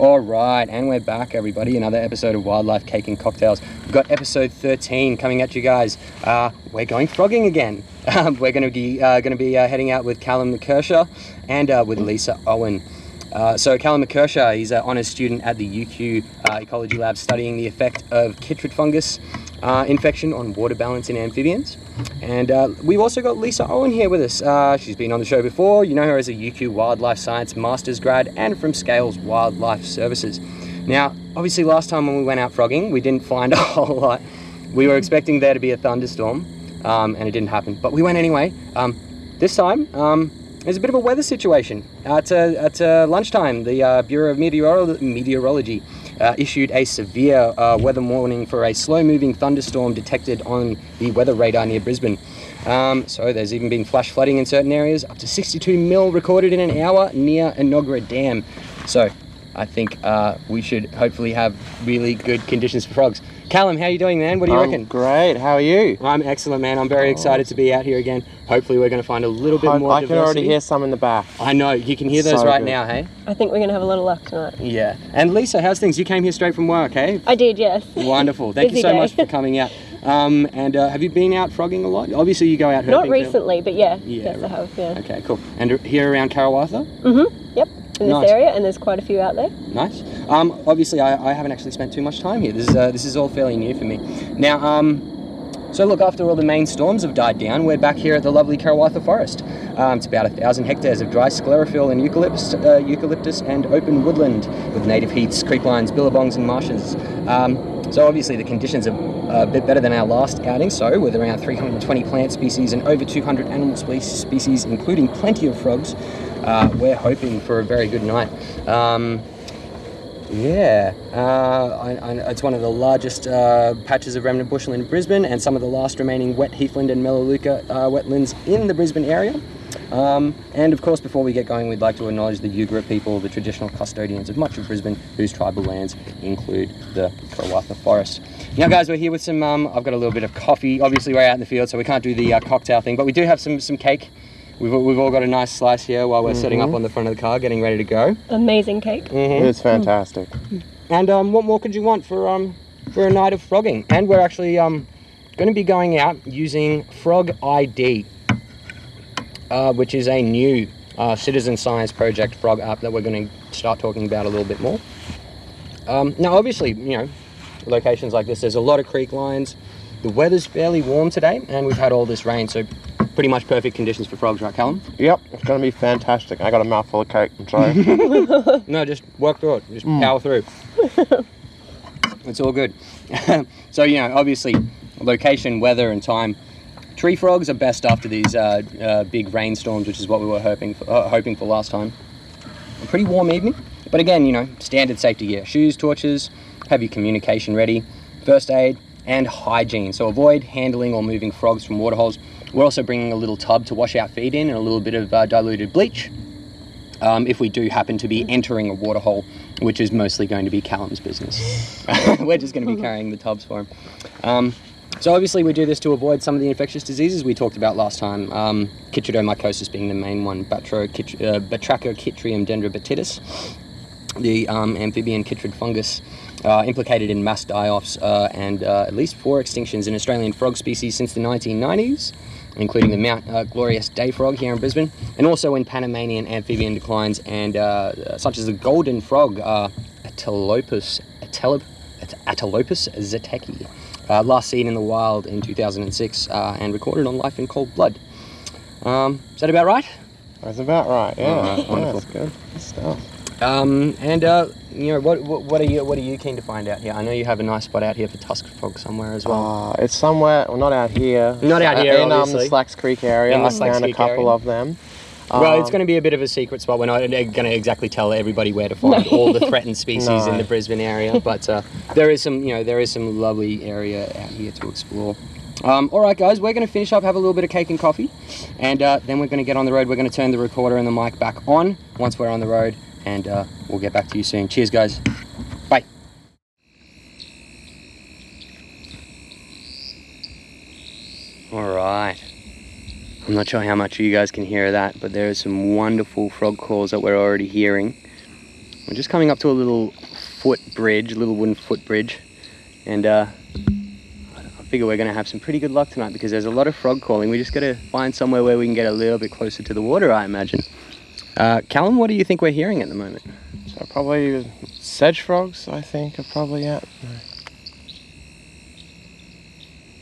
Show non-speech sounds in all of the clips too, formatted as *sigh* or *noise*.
All right, and we're back, everybody. Another episode of Wildlife Cake and Cocktails. We've got episode 13 coming at you guys. Uh, we're going frogging again. *laughs* Um, we're going to be uh, going to be uh, heading out with Callum McKershaw and uh, with Lisa Owen. Uh, so Callum McKershaw, he's an honours student at the UQ uh, Ecology Lab studying the effect of chytrid fungus uh, infection on water balance in amphibians. And uh, we've also got Lisa Owen here with us. Uh, she's been on the show before. You know her as a UQ Wildlife Science Master's grad and from Scales Wildlife Services. Now, obviously, last time when we went out frogging, we didn't find *laughs* a whole lot. We were expecting there to be a thunderstorm, um, and it didn't happen. But we went anyway. Um, this time, um, there's a bit of a weather situation. At, uh, at uh, lunchtime, the uh, Bureau of Meteorolo- Meteorology uh, issued a severe uh, weather warning for a slow moving thunderstorm detected on the weather radar near Brisbane. Um, so there's even been flash flooding in certain areas, up to 62 mil recorded in an hour near Enoggera Dam. So I think uh, we should hopefully have really good conditions for frogs. Callum, how are you doing, man? What do you I'm reckon? great. How are you? I'm excellent, man. I'm very excited to be out here again. Hopefully, we're going to find a little bit I, more I can already hear some in the back. I know you can hear those So right good. now, hey? I think we're going to have a little luck tonight. Yeah. And Lisa, how's things? You came here straight from work, hey? I did, yes. Wonderful. *laughs* Thank you so day. much for *laughs* coming out. Um, and uh, have you been out frogging a lot? Obviously, you go out. Not herping, recently, but yeah. Yeah, yes, right. I have, yeah. Okay, cool. And here around Karawatha? Mm-hmm. Yep. In this Nice. area, and there's quite a few out there. Nice. Um, obviously, I, I haven't actually spent too much time here. This is uh, this is all fairly new for me. Now, um, so look, after all the main storms have died down, we're back here at the lovely Karawatha Forest. Um, it's about a thousand hectares of dry sclerophyll and eucalyptus, uh, eucalyptus and open woodland with native heaths, creeklines, billabongs, and marshes. Um, so obviously the conditions are a bit better than our last outing. So with around 320 plant species and over 200 animal species, including plenty of frogs, uh, we're hoping for a very good night. Um, yeah, uh, I, I, it's one of the largest uh, patches of remnant bushland in Brisbane and some of the last remaining wet heathland and melaleuca uh, wetlands in the Brisbane area. Um, and of course, before we get going, we'd like to acknowledge the Yuggera people, the traditional custodians of much of Brisbane, whose tribal lands include the Karawatha Forest. Now, guys, we're here with some. Um, I've got a little bit of coffee. Obviously, we're out in the field, so we can't do the uh, cocktail thing, but we do have some some cake. We've, we've all got a nice slice here while we're setting up on the front of the car, getting ready to go. Amazing cake. Mhm. It's fantastic. And um, what more could you want for um, for a night of frogging? And we're actually um, going to be going out using Frog ID, uh, which is a new uh, citizen science project frog app that we're going to start talking about a little bit more. Um, now, obviously, you know, locations like this, there's a lot of creek lines. The weather's fairly warm today, and we've had all this rain, so pretty much perfect conditions for frogs, right, Callum? Yep, it's going to be fantastic. I got a mouthful of cake. I'm sorry. *laughs* No, just work through it. Just power through. *laughs* it's all good. *laughs* so, you know, obviously, location, weather, and time. Tree frogs are best after these uh, uh, big rainstorms, which is what we were hoping for, uh, hoping for last time. A pretty warm evening, but again, you know, standard safety gear: shoes, torches, have your communication ready, first aid, and hygiene. So avoid handling or moving frogs from waterholes. We're also bringing a little tub to wash our feet in and a little bit of uh, diluted bleach um, if we do happen to be entering a waterhole, which is mostly going to be Callum's business. *laughs* We're just going to be carrying the tubs for him. Um, so obviously we do this to avoid some of the infectious diseases we talked about last time. Um, chytridiomycosis being the main one, uh, Batrachochytrium dendrobatidis, the um, amphibian chytrid fungus uh, implicated in mass die-offs uh, and uh, at least four extinctions in Australian frog species since the 1990s, including the Mount uh, Glorious Day frog here in Brisbane, and also in Panamanian amphibian declines and uh, such as the golden frog, uh, Atelopus, Atelop, Atelopus zeteki, uh, last seen in the wild in 2006 uh, and recorded on Life in Cold Blood. Um, is that about right? That's about right. Yeah, Alright, yeah wonderful. that's good. Good stuff. Um, and uh, you know, what, what what are you what are you keen to find out here? I know you have a nice spot out here for tusk frog somewhere as well. Uh, it's somewhere, well, not out here. Not out Uh, here, in um, the. Slacks Creek area. In I found a couple area. of them. well, it's Um, going to be a bit of a secret spot. We're not going to exactly tell everybody where to find *laughs* all the threatened species in the Brisbane area, but uh, there is some you know there is some lovely area out here to explore. Um, all right, guys, we're going to finish up, have a little bit of cake and coffee, and uh, then we're going to get on the road. We're going to turn the recorder and the mic back on once we're on the road, and uh, we'll get back to you soon. Cheers, guys. Bye. All right. I'm not sure how much you guys can hear that, but there are some wonderful frog calls that we're already hearing. We're just coming up to a little footbridge, a little wooden footbridge, and uh, I figure we're going to have some pretty good luck tonight because there's a lot of frog calling. We just got to find somewhere where we can get a little bit closer to the water, I imagine. Uh, Callum, what do you think we're hearing at the moment? So probably sedge frogs, I think, are probably out.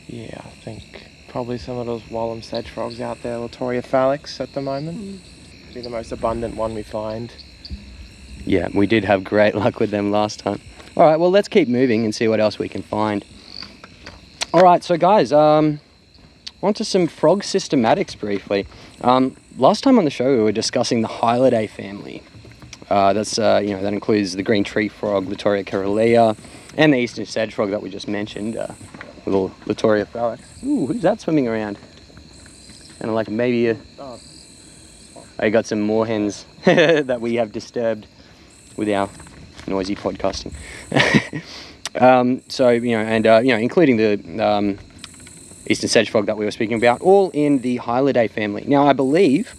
Yeah, I think probably some of those Wallam sedge frogs out there, Litoria fallax at the moment. Be the most abundant one we find. Yeah, we did have great *laughs* luck with them last time. All right, well, let's keep moving and see what else we can find. All right, so guys, um, on to some frog systematics briefly. Um, last time on the show, we were discussing the Hylidae family. Uh, that's uh, you know that includes the green tree frog, Litoria caerulea, and the eastern sedge frog that we just mentioned, uh, little Litoria fallax. Ooh, who's that swimming around? Of like maybe a. I got some moorhens *laughs* that we have disturbed with our noisy podcasting. *laughs* um, so you know, and uh, you know, including the um, eastern sedge frog that we were speaking about, all in the Hylidae family. Now, I believe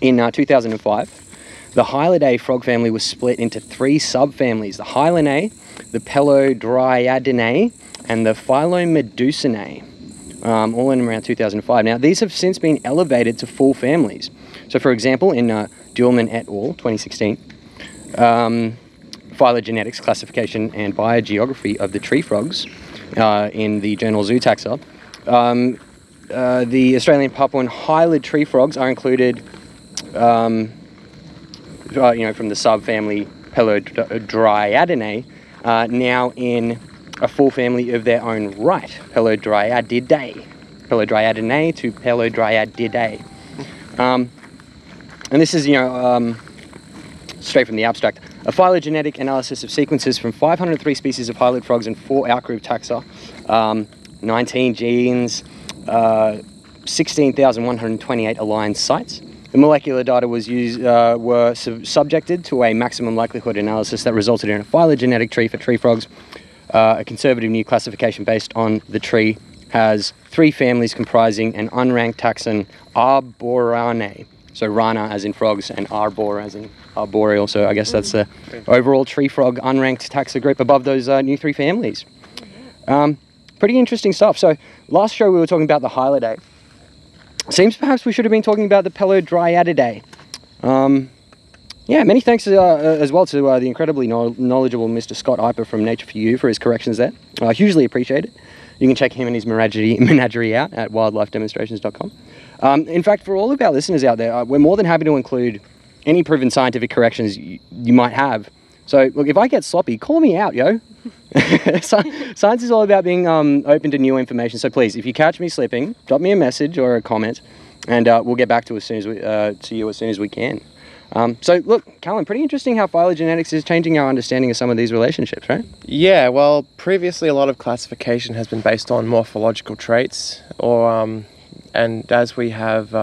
in uh, 2005, the Hylidae frog family was split into three subfamilies: the Hylinae, the Pelodryadinae, and the Phyllomedusinae. Um, all in around 2005. Now, these have since been elevated to full families. So, for example, in uh, et al. 2016, um, phylogenetics, classification, and biogeography of the tree frogs uh, in the journal Zootaxa, um, uh, the Australian Papuan hylid tree frogs are included, um, uh, you know, from the subfamily Pelodryadinae, uh, now in a full family of their own right, Pelodryadidae. Pelodryadinae to Pelodryadidae. Um, and this is, you know, um, straight from the abstract. A phylogenetic analysis of sequences from 503 species of hylid frogs and four outgroup taxa, um, 19 genes, uh, 16,128 aligned sites. The molecular data was used, uh, were sub- subjected to a maximum likelihood analysis that resulted in a phylogenetic tree for tree frogs. Uh, a conservative new classification based on the tree has three families comprising an unranked taxon Arboranae. So rana as in frogs and arbor as in arboreal. So I guess that's the overall tree frog unranked taxa group above those uh, new three families. Um, pretty interesting stuff. So last show we were talking about the Hylidae. Seems perhaps we should have been talking about the Pelodryadidae. Um, yeah, many thanks uh, uh, as well to uh, the incredibly knowledgeable Mr. Scott Eipper from Nature for You for his corrections there. Uh, hugely appreciated. You can check him and his menagerie, *laughs* menagerie out at wildlifedemonstrations.com. Um, in fact, for all of our listeners out there, uh, we're more than happy to include any proven scientific corrections you, you might have. So, look, if I get sloppy, call me out, yo. *laughs* Science is all about being um, open to new information. So please, if you catch me slipping, drop me a message or a comment, and uh, we'll get back to as soon as we uh, to you as soon as we can. Um, so look, Callum, pretty interesting how phylogenetics is changing our understanding of some of these relationships, right? Yeah, well, previously a lot of classification has been based on morphological traits, or um, and as we have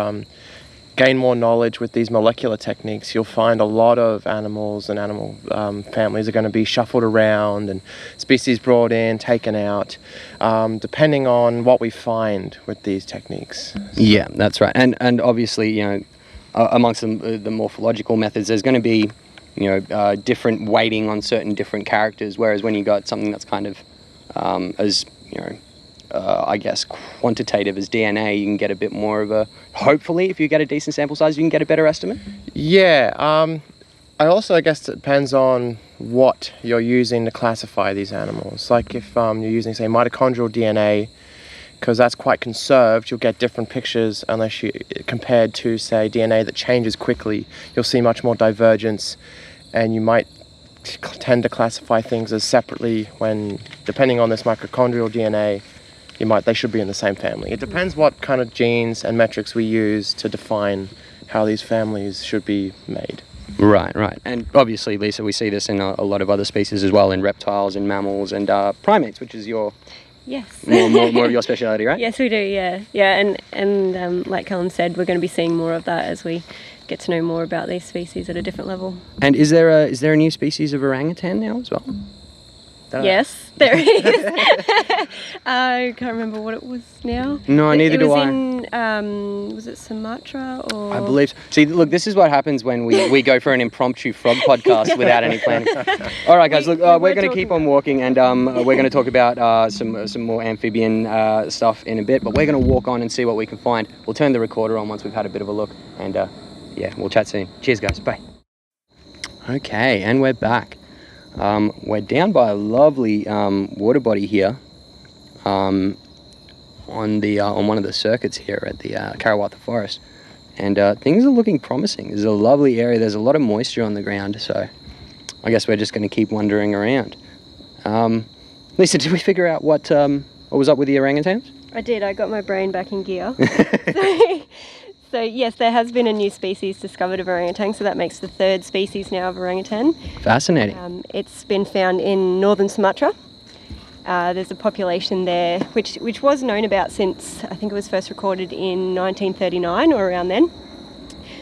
gained more knowledge with these molecular techniques, you'll find a lot of animals and animal um, families are going to be shuffled around and species brought in, taken out, um, depending on what we find with these techniques. Yeah, that's right. And and obviously, you know, uh, amongst the, uh, the morphological methods, there's going to be, you know, uh, different weighting on certain different characters. Whereas when you got something that's kind of um, as you know, uh, I guess quantitative as DNA, you can get a bit more of a. Hopefully, if you get a decent sample size, you can get a better estimate. Yeah, um, I also I guess it depends on what you're using to classify these animals. Like if um, you're using say mitochondrial DNA, because that's quite conserved, you'll get different pictures unless you compared to say DNA that changes quickly. You'll see much more divergence, and you might tend to classify things as separately when depending on this mitochondrial DNA. You might they should be in the same family. It depends what kind of genes and metrics we use to define how these families should be made. Right, right. And obviously, Lisa, we see this in a, a lot of other species as well, in reptiles, in mammals, and uh, primates, which is your Yes. more, more, more of your speciality, right? *laughs* yes, we do. Yeah, yeah, and and um, like Callum said, we're going to be seeing more of that as we get to know more about these species at a different level. And is there a is there a new species of orangutan now as well? Don't- Yes, there is. *laughs* I can't remember what it was now. No, It- neither it do was I. in, um, was it Sumatra or? I believe. So. See, look, this is what happens when we, we go for an impromptu frog *laughs* podcast without any planning. *laughs* All right, guys. We- Look, uh, were we're going to keep on walking, and um, uh, we're going to talk about uh, some some more amphibian uh, stuff in a bit. But we're going to walk on and see what we can find. We'll turn the recorder on once we've had a bit of a look, and uh, yeah, we'll chat soon. Cheers, guys. Bye. Okay, and we're back. Um, we're down by a lovely um, water body here. Um, on the uh, on one of the circuits here at the uh, Karawatha Forest, and uh, things are looking promising. There's a lovely area. There's a lot of moisture on the ground, so I guess we're just going to keep wandering around. Um, Lisa, did we figure out what um, what was up with the orangutans? I did. I got my brain back in gear. so, *laughs* *laughs* *laughs* so yes, there has been a new species discovered of orangutan. So that makes the third species now of orangutan. Fascinating. Um, it's been found in northern Sumatra. Uh, there's a population there which, which was known about since I think it was first recorded in 1939 or around then,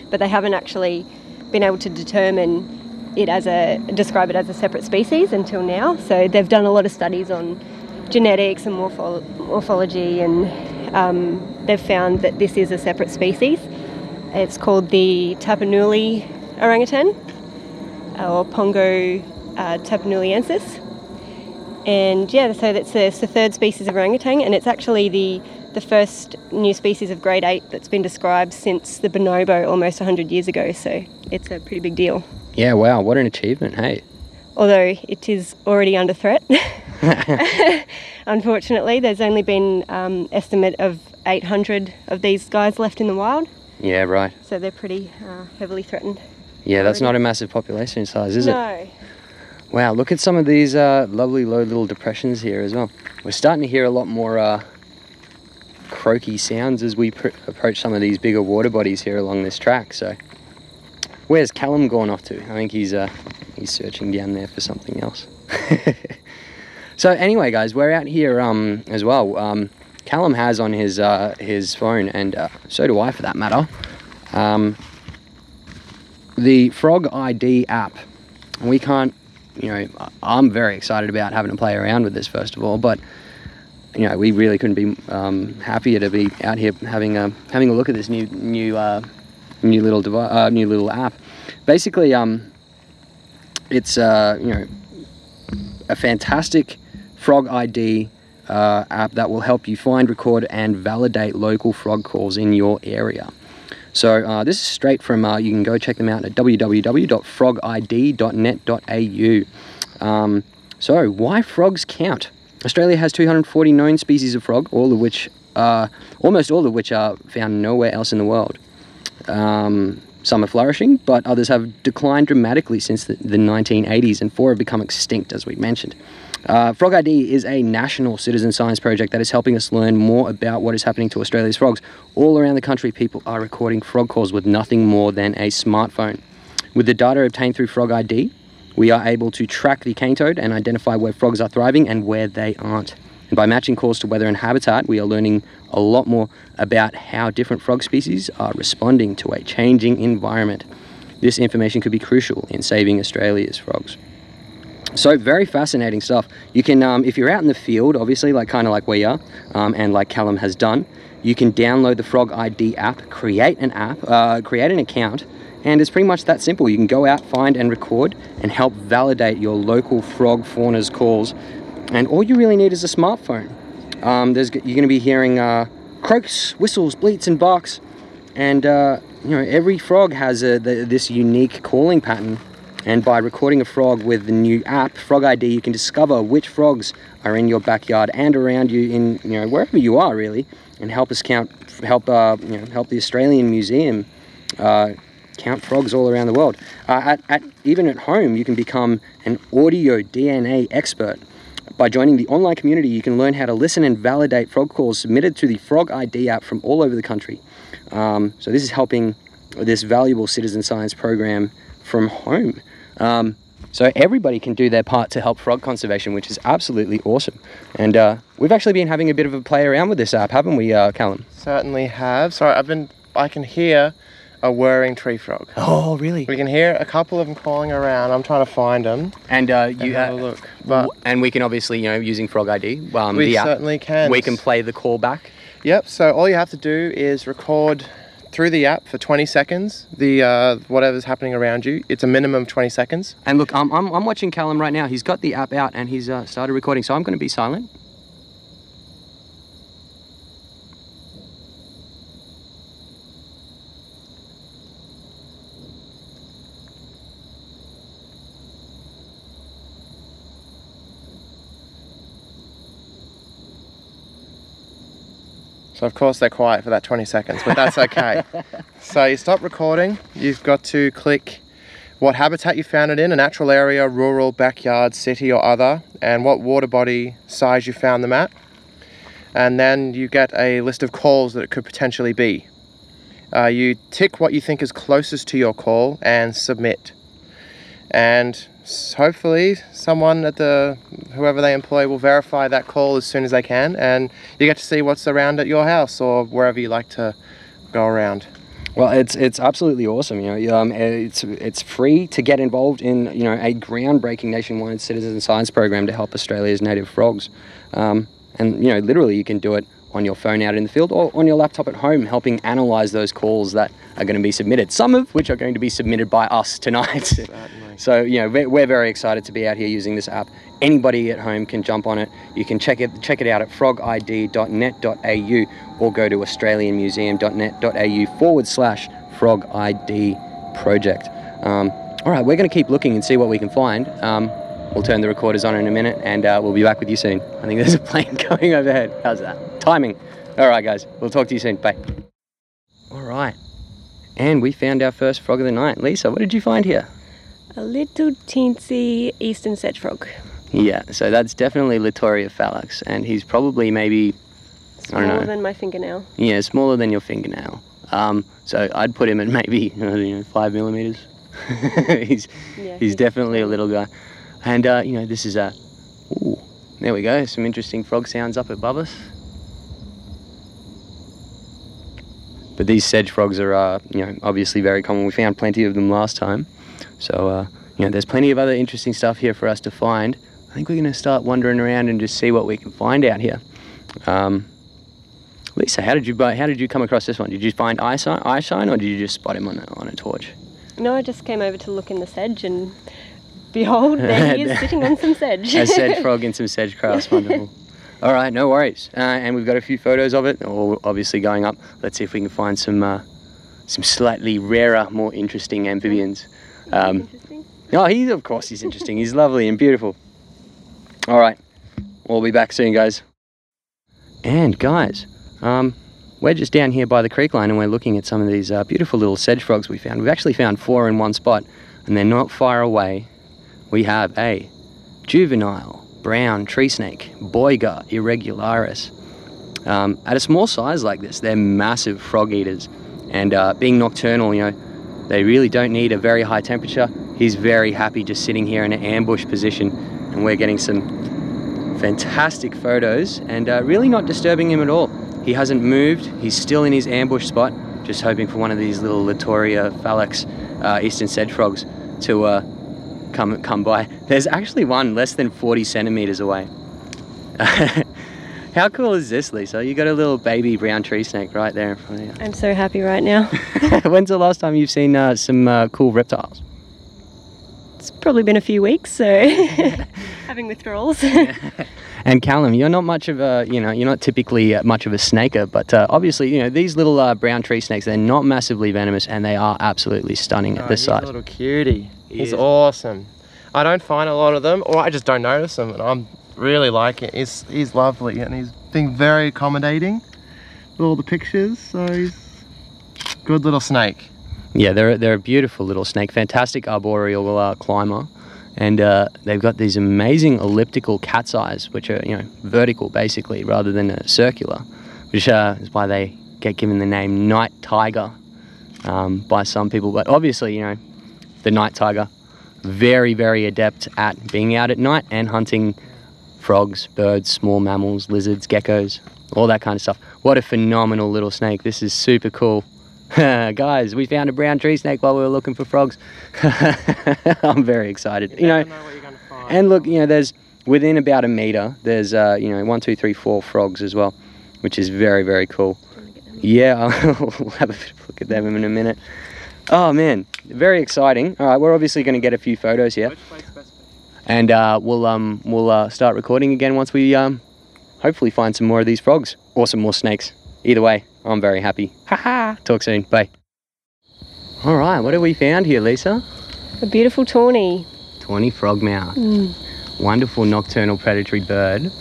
but they haven't actually been able to determine it as a describe it as a separate species until now. So they've done a lot of studies on genetics and morpho- morphology, and um, they've found that this is a separate species. It's called the Tapanuli orangutan or Pongo uh, tapanuliensis. And yeah, so that's the, it's the third species of orangutan, and it's actually the the first new species of great ape that's been described since the bonobo almost 100 years ago. So it's a pretty big deal. Yeah. Wow. What an achievement. Hey. Although it is already under threat. *laughs* *laughs* Unfortunately, there's only been um, estimate of 800 of these guys left in the wild, Yeah. Right. so they're pretty uh, heavily threatened. Yeah. That's not a massive population size, is it? no. Wow, look at some of these uh, lovely low little depressions here as well. We're starting to hear a lot more uh, croaky sounds as we pr- approach some of these bigger water bodies here along this track. So, where's Callum gone off to? I think he's uh, he's searching down there for something else. *laughs* so anyway, guys, we're out here um, as well. Um, Callum has on his uh, his phone, and uh, so do I for that matter. Um, the Frog ID app. We can't you know, I'm very excited about having to play around with this first of all, but you know, we really couldn't be um, happier to be out here having a having a look at this new new uh, new little devi- uh, new little app. Basically, um, it's uh, you know a fantastic frog ID uh, app that will help you find, record, and validate local frog calls in your area. So uh, this is straight from, uh, you can go check them out at www.frogid.net.au. Um, so why frogs count? Australia has 240 known species of frog, all of which, uh, almost all of which are found nowhere else in the world. Um, some are flourishing, but others have declined dramatically since the, the 1980s, and four have become extinct, as we mentioned. Uh, Frog ID is a national citizen science project that is helping us learn more about what is happening to Australia's frogs. All around the country, people are recording frog calls with nothing more than a smartphone. With the data obtained through Frog ID, we are able to track the cane toad and identify where frogs are thriving and where they aren't. And by matching calls to weather and habitat, we are learning a lot more about how different frog species are responding to a changing environment. This information could be crucial in saving Australia's frogs. So very fascinating stuff. You can, um, if you're out in the field, obviously, like kind of like we are, um, and like Callum has done, you can download the Frog ID app, create an app, uh, create an account, and it's pretty much that simple. You can go out, find and record, and help validate your local frog fauna's calls. And all you really need is a smartphone. Um, you're going to be hearing uh, croaks, whistles, bleats, and barks, and uh, you know every frog has a, the, this unique calling pattern. And by recording a frog with the new app, Frog ID, you can discover which frogs are in your backyard and around you in you know wherever you are really, and help us count, help uh, you know help the Australian Museum uh, count frogs all around the world. Uh, at, at even at home, you can become an audio DNA expert. By joining the online community, you can learn how to listen and validate frog calls submitted to the Frog ID app from all over the country. Um, so this is helping this valuable citizen science program from home. Um, so everybody can do their part to help frog conservation, which is absolutely awesome. And uh, we've actually been having a bit of a play around with this app, haven't we, uh, Callum? Certainly have. Sorry, I've been. I can hear a whirring tree frog. Oh, really? We can hear a couple of them calling around. I'm trying to find them. And uh, and you have a look. But and we can obviously, you know, using Frog ID, um, we the app, certainly can. we can play the call back. Yep. So all you have to do is record through the app for 20 seconds. The uh, whatever's happening around you. It's a minimum of 20 seconds. And look, I'm, I'm, I'm watching Callum right now. He's got the app out and he's uh, started recording, so I'm going to be silent. So of course they're quiet for that 20 seconds, but that's okay. *laughs* so you stop recording. You've got to click what habitat you found it in, a natural area, rural, backyard, city or other, and what water body size you found them at. And then you get a list of calls that it could potentially be. Uh, you tick what you think is closest to your call and submit. And hopefully someone at the whoever they employ will verify that call as soon as they can and you get to see what's around at your house or wherever you like to go around. Well, it's it's absolutely awesome. You know, um, it's it's free to get involved in you know a groundbreaking nationwide citizen science program to help Australia's native frogs, um, and you know literally you can do it on your phone out in the field or on your laptop at home, helping analyze those calls that are going to be submitted. Some of which are going to be submitted by us tonight. So you know we're, very excited to be out here using this app. Anybody at home can jump on it. You can check it check it out at frogid.net.au or go to australianmuseum.net.au forward slash frog ID project. Um, all right, we're going to keep looking and see what we can find. Um, we'll turn the recorders on in a minute and uh, we'll be back with you soon. I think there's a plane *laughs* going overhead. How's that? Timing. All right, guys, we'll talk to you soon. Bye. All right, and we found our first frog of the night. Lisa, what did you find here? A little teensy eastern sedge frog. Yeah, so that's definitely Litoria fallax, and he's probably maybe I don't Smaller know. than my fingernail. Yeah, smaller than your fingernail. Um, so I'd put him at maybe *laughs* know, five millimeters. *laughs* he's Yeah, he's definitely a little guy, and uh, you know this is a. Ooh, there we go. Some interesting frog sounds up above us. But these sedge frogs are, uh, you know, obviously very common. We found plenty of them last time, so uh, you know, there's plenty of other interesting stuff here for us to find. I think we're going to start wandering around and just see what we can find out here. Um, Lisa, how did you buy, how did you come across this one? Did you find eye shine, eye shine or did you just spot him on a, on a torch? No, I just came over to look in the sedge and behold, there he is *laughs* sitting on some sedge. A sedge *laughs* frog and some sedge grass, wonderful. *laughs* All right, no worries. Uh, and we've got a few photos of it, or obviously going up. Let's see if we can find some uh, some slightly rarer, more interesting amphibians. Um, oh, he's of course he's interesting. He's lovely and beautiful. All right, we'll be back soon, guys. And guys, um, we're just down here by the creek line, and we're looking at some of these uh, beautiful little sedge frogs we found. We've actually found four in one spot, and they're not far away. We have a juvenile brown tree snake, Boiga irregularis. Um, at a small size like this, they're massive frog eaters, and uh, being nocturnal, you know, they really don't need a very high temperature. He's very happy just sitting here in an ambush position, and we're getting some fantastic photos and uh, really not disturbing him at all. He hasn't moved, he's still in his ambush spot, just hoping for one of these little Litoria fallax uh, eastern sedge frogs to uh, come come by. There's actually one less than 40 centimeters away. *laughs* How cool is this, Lisa? You got a little baby brown tree snake right there in front of you. I'm so happy right now. *laughs* When's the last time you've seen uh, some uh, cool reptiles? It's probably been a few weeks, so *laughs* *laughs* having withdrawals. And Callum, you're not much of a, you know, you're not typically uh, much of a snaker, but uh, obviously, you know, these little uh, brown tree snakes, they're not massively venomous and they are absolutely stunning at Oh, this he's size. a little cutie. He he's is. awesome. I don't find a lot of them, or I just don't notice them, and I'm really like it. He's he's lovely, and he's been very accommodating with all the pictures. So he's a good little snake. Yeah, they're they're a beautiful little snake, fantastic arboreal uh, climber, and uh, they've got these amazing elliptical cat's eyes, which are you know vertical basically rather than uh, circular, which uh, is why they get given the name night tiger um, by some people. But obviously, you know, the night tiger, very very adept at being out at night and hunting frogs, birds, small mammals, lizards, geckos, all that kind of stuff. What a phenomenal little snake! This is super cool. *laughs* Guys, we found a brown tree snake while we were looking for frogs. *laughs* I'm very excited. You know, what you're gonna find. and look, you know, there's within about a meter, there's uh, you know, one, two, three, four frogs as well, which is very, very cool. Yeah, *laughs* we'll have a bit of a look at them in a minute. Oh man, very exciting. All right, we're obviously going to get a few photos here, Which place best? And uh, we'll um, we'll uh, start recording again once we um, hopefully find some more of these frogs or some more snakes. Either way, I'm very happy. Haha. Talk soon. Bye. All right, what have we found here, Lisa? A beautiful tawny. 20 frogmouth. Wonderful nocturnal predatory bird.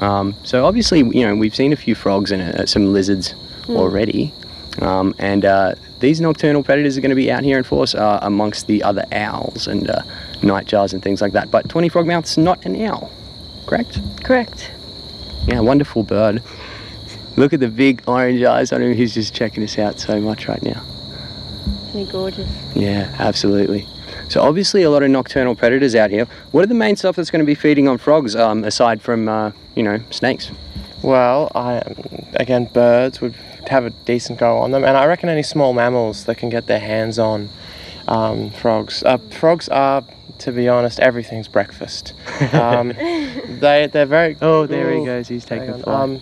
Um, so obviously, you know, we've seen a few frogs and uh, some lizards already. Um, and uh, these nocturnal predators are going to be out here in force uh, amongst the other owls and uh, nightjars and things like that. But tawny frogmouth's not an owl, correct? Correct. Yeah, wonderful bird. Look at the big orange eyes on him. He's just checking us out so much right now. Isn't he gorgeous? Yeah, absolutely. So obviously a lot of nocturnal predators out here. What are the main stuff that's going to be feeding on frogs um, aside from uh, you know snakes? Well, I again, birds would have a decent go on them, and I reckon any small mammals that can get their hands on um, frogs. Uh, frogs are, to be honest, everything's breakfast. *laughs* Um, they they're very. Oh, there he goes. He's taking flight. Um,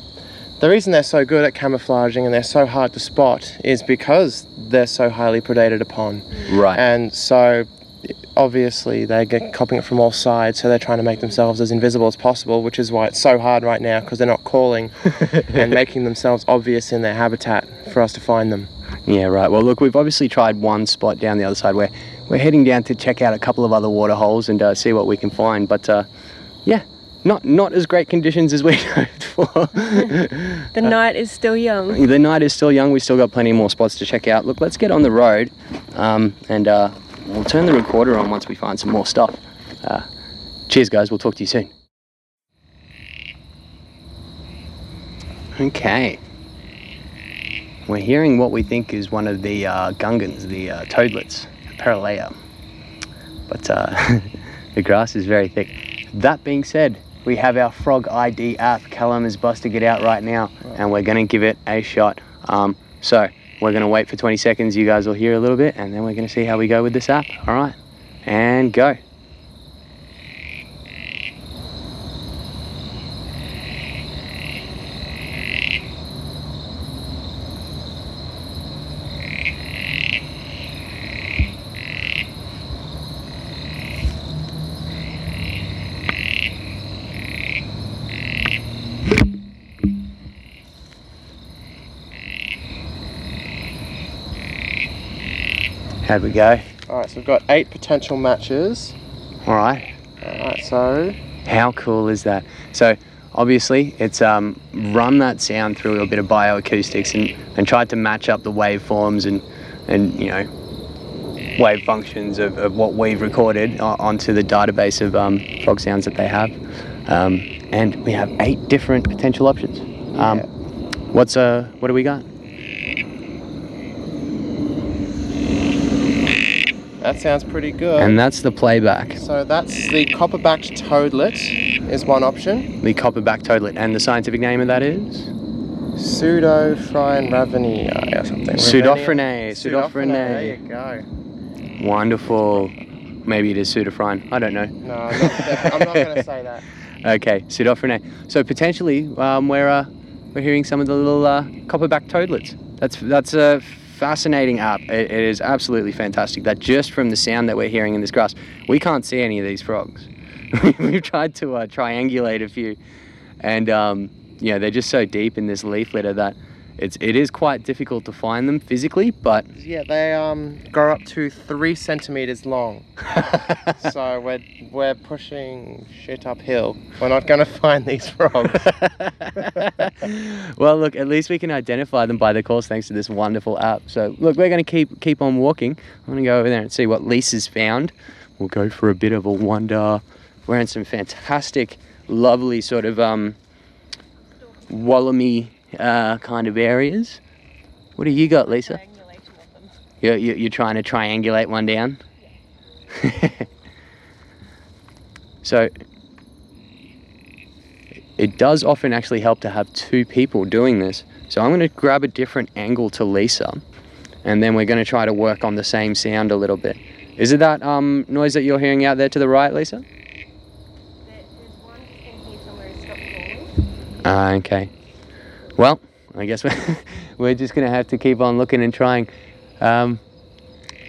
the reason they're so good at camouflaging and they're so hard to spot is because they're so highly predated upon. right. And so obviously they get copying it from all sides, so they're trying to make themselves as invisible as possible, which is why it's so hard right now because they're not calling *laughs* and making themselves obvious in their habitat for us to find them. Yeah, right. Well, look, we've obviously tried one spot down the other side where we're heading down to check out a couple of other water holes and uh, see what we can find. But uh, yeah, not not as great conditions as we *laughs* hoped for. *laughs* The night is still young. the night is still young. We've still got plenty more spots to check out. Look, let's get on the road, um, and uh, we'll turn the recorder on once we find some more stuff. Uh, cheers, guys. We'll talk to you soon. Okay. We're hearing what we think is one of the uh, gungans, the uh, toadlets, Uperoleia. But uh, *laughs* the grass is very thick. That being said, we have our Frog ID app. Callum is busting it out right now, and we're going to give it a shot. Um, so we're to wait for 20 seconds. You guys will hear a little bit, and then we're to see how we go with this app. All right, and go. How'd we go? All right, so we've got eight potential matches. All right. All right, so How cool is that? So obviously it's um, run that sound through a bit of bioacoustics and, and tried to match up the waveforms and, and you know wave functions of, of what we've recorded onto the database of um, frog sounds that they have. Um, and we have eight different potential options. Um, Yeah. What's uh what do we got? That sounds pretty good. And that's the playback, so that's the copper-backed toadlet is one option. the copperback toadlet, and the scientific name of that is Pseudophrine ravenii or something. Pseudophryne. Pseudophryne. There you go. Wonderful. Maybe it is pseudophrine. I don't know. No, I'm not, not going *laughs* to say that. Okay, Pseudophryne. So potentially, um, we're uh, we're hearing some of the little uh, copperback toadlets. That's that's a fascinating app. It, it is absolutely fantastic. That just from the sound that we're hearing in this grass, we can't see any of these frogs. *laughs* We've tried to uh, triangulate a few, and um, know they're just so deep in this leaf litter that it's it is quite difficult to find them physically. But Yeah, they um grow up to three centimeters long. *laughs* so we're we're pushing shit uphill. We're not going to find these frogs. well, look, at least we can identify them by the calls thanks to this wonderful app. So, look, we're going to keep keep on walking. I'm going to go over there and see what Lisa's found. We'll go for a bit of a wander. We're in some fantastic, lovely sort of um, Wallamy uh, kind of areas. What do you got, Lisa? You're, you're, you're trying to triangulate one down? *laughs* so, it does often actually help to have two people doing this. So I'm going to grab a different angle to Lisa and then we're going to try to work on the same sound a little bit. Is it that um, noise that you're hearing out there to the right, Lisa? Ah, okay. Well, I guess *laughs* we're, just to have to keep on looking and trying. Um,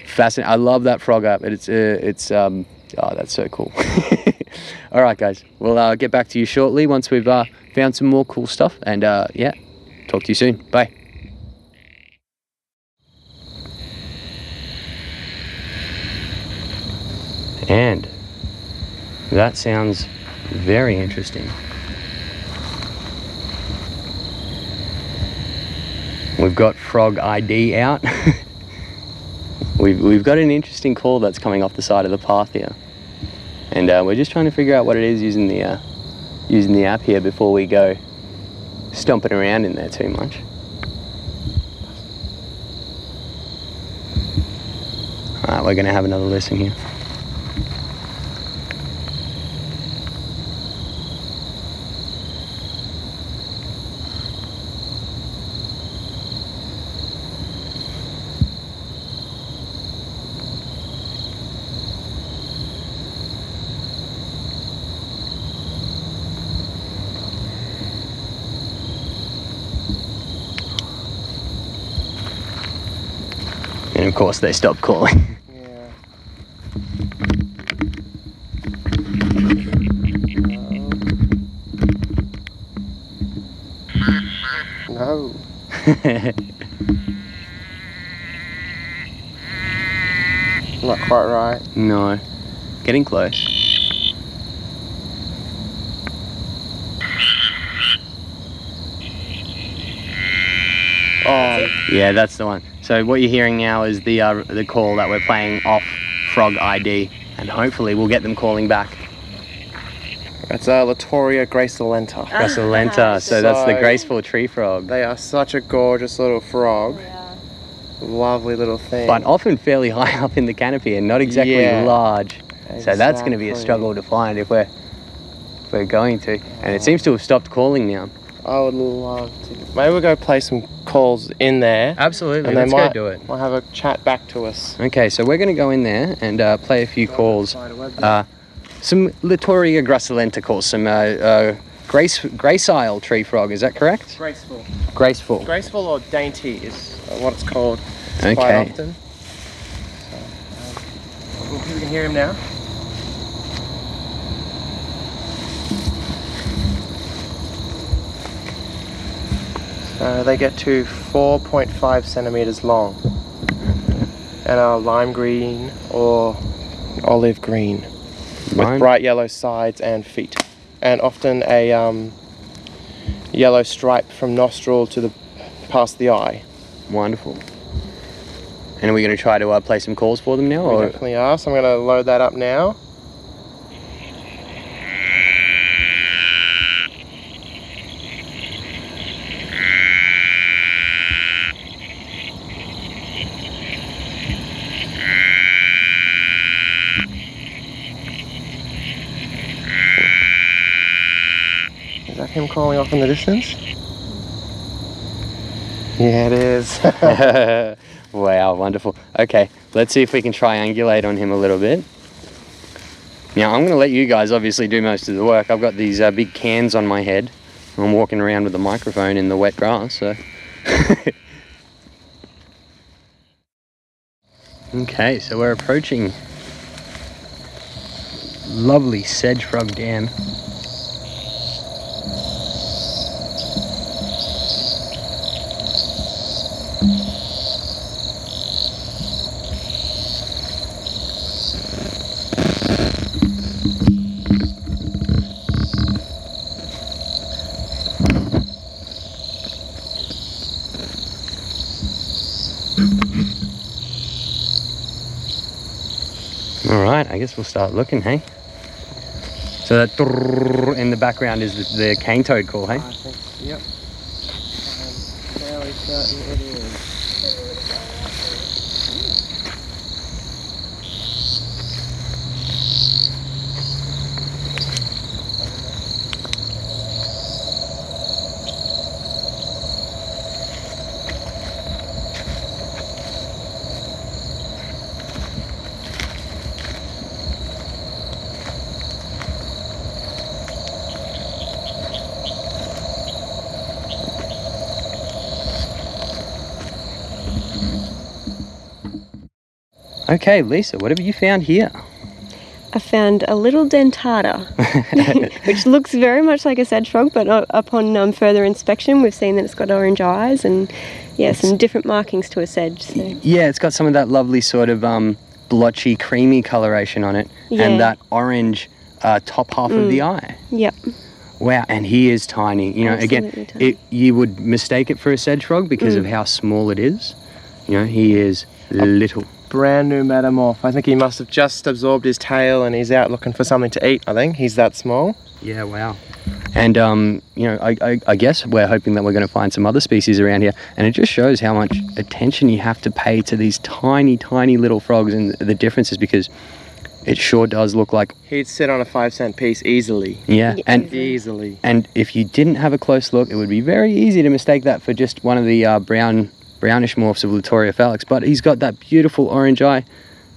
fascinating. I love that frog app. It's, uh, it's, um, oh, that's so cool. *laughs* All right, guys. We'll uh, get back to you shortly once we've uh, found some more cool stuff. And uh, yeah, talk to you soon. Bye. And that sounds very interesting. We've got Frog ID out. *laughs* we've, we've got an interesting call that's coming off the side of the path here. And uh, we're just trying to figure out what it is using the, uh, using the app here before we go stomping around in there too much. Alright, we're going to have another listen here. Course, they stopped calling. Yeah. *laughs* No. Not quite right. no. Getting close. Yeah, that's the one. So what you're hearing now is the uh, the call that we're playing off Frog ID, and hopefully we'll get them calling back. that's uh, Litoria gracilenta. Gracilenta. So that's the graceful tree frog, They are such a gorgeous little frog. Yeah. Lovely little thing. but often fairly *laughs* high up in the canopy and not exactly Yeah. large. So that's going to be a struggle to find if we're if we're going to. And it seems to have stopped calling now. I would love to. Maybe we'll go play some calls in there. Absolutely. And Let's might, go do it. might have a chat back to us. Okay, so we're going to go in there and uh, play a few calls. Uh, some Litoria gracilenta calls, some uh, uh, grace gracile tree frog. Is that correct? Graceful. Graceful. Graceful or dainty is what it's called quite Okay. often. So, um, we can hear him now. So they get to 4.5 centimeters long and are lime green or olive green with bright yellow sides and feet, and often a um, yellow stripe from nostril to the past the eye. Wonderful. And are we going to try to uh, play some calls for them now? We Or? definitely are. So I'm going to load that up now. Is that him calling in the distance? Yeah, it is. *laughs* wow, wonderful. Okay, let's see if we can triangulate on him a little bit. Now, I'm going to let you guys obviously do most of the work. I've got these uh, big cans on my head. I'm walking around with the microphone in the wet grass, so. *laughs* okay, so we're approaching lovely Sedge Frog Dam. Guess we'll start looking, hey? So that in the background is the, the cane toad call, hey? Ah, I think, yep. I'm fairly certain it is. Okay, Lisa, what have you found here? I found a little dentata, *laughs* which looks very much like a sedge frog, but upon um, further inspection, we've seen that it's got orange eyes and yeah, some different markings to a sedge. So. Yeah, it's got some of that lovely sort of um, blotchy, creamy coloration on it, Yeah. and that orange uh, top half of the eye. Yep. Wow, and he is tiny. You know, again, Absolutely tiny. it, you would mistake it for a sedge frog because of how small it is. You know, he is little. Brand new metamorph. I think he must have just absorbed his tail and he's out looking for something to eat. I think he's that small. Yeah, wow. And um, you know, I, I, I guess we're hoping that we're going to find some other species around here, and it just shows how much attention you have to pay to these tiny, tiny little frogs and the differences because it sure does look like He'd sit on a five cent piece easily. yeah, Yeah. and Easily. and if you didn't have a close look, it would be very easy to mistake that for just one of the uh, brown brownish morphs of Litoria fallax. But he's got that beautiful orange eye,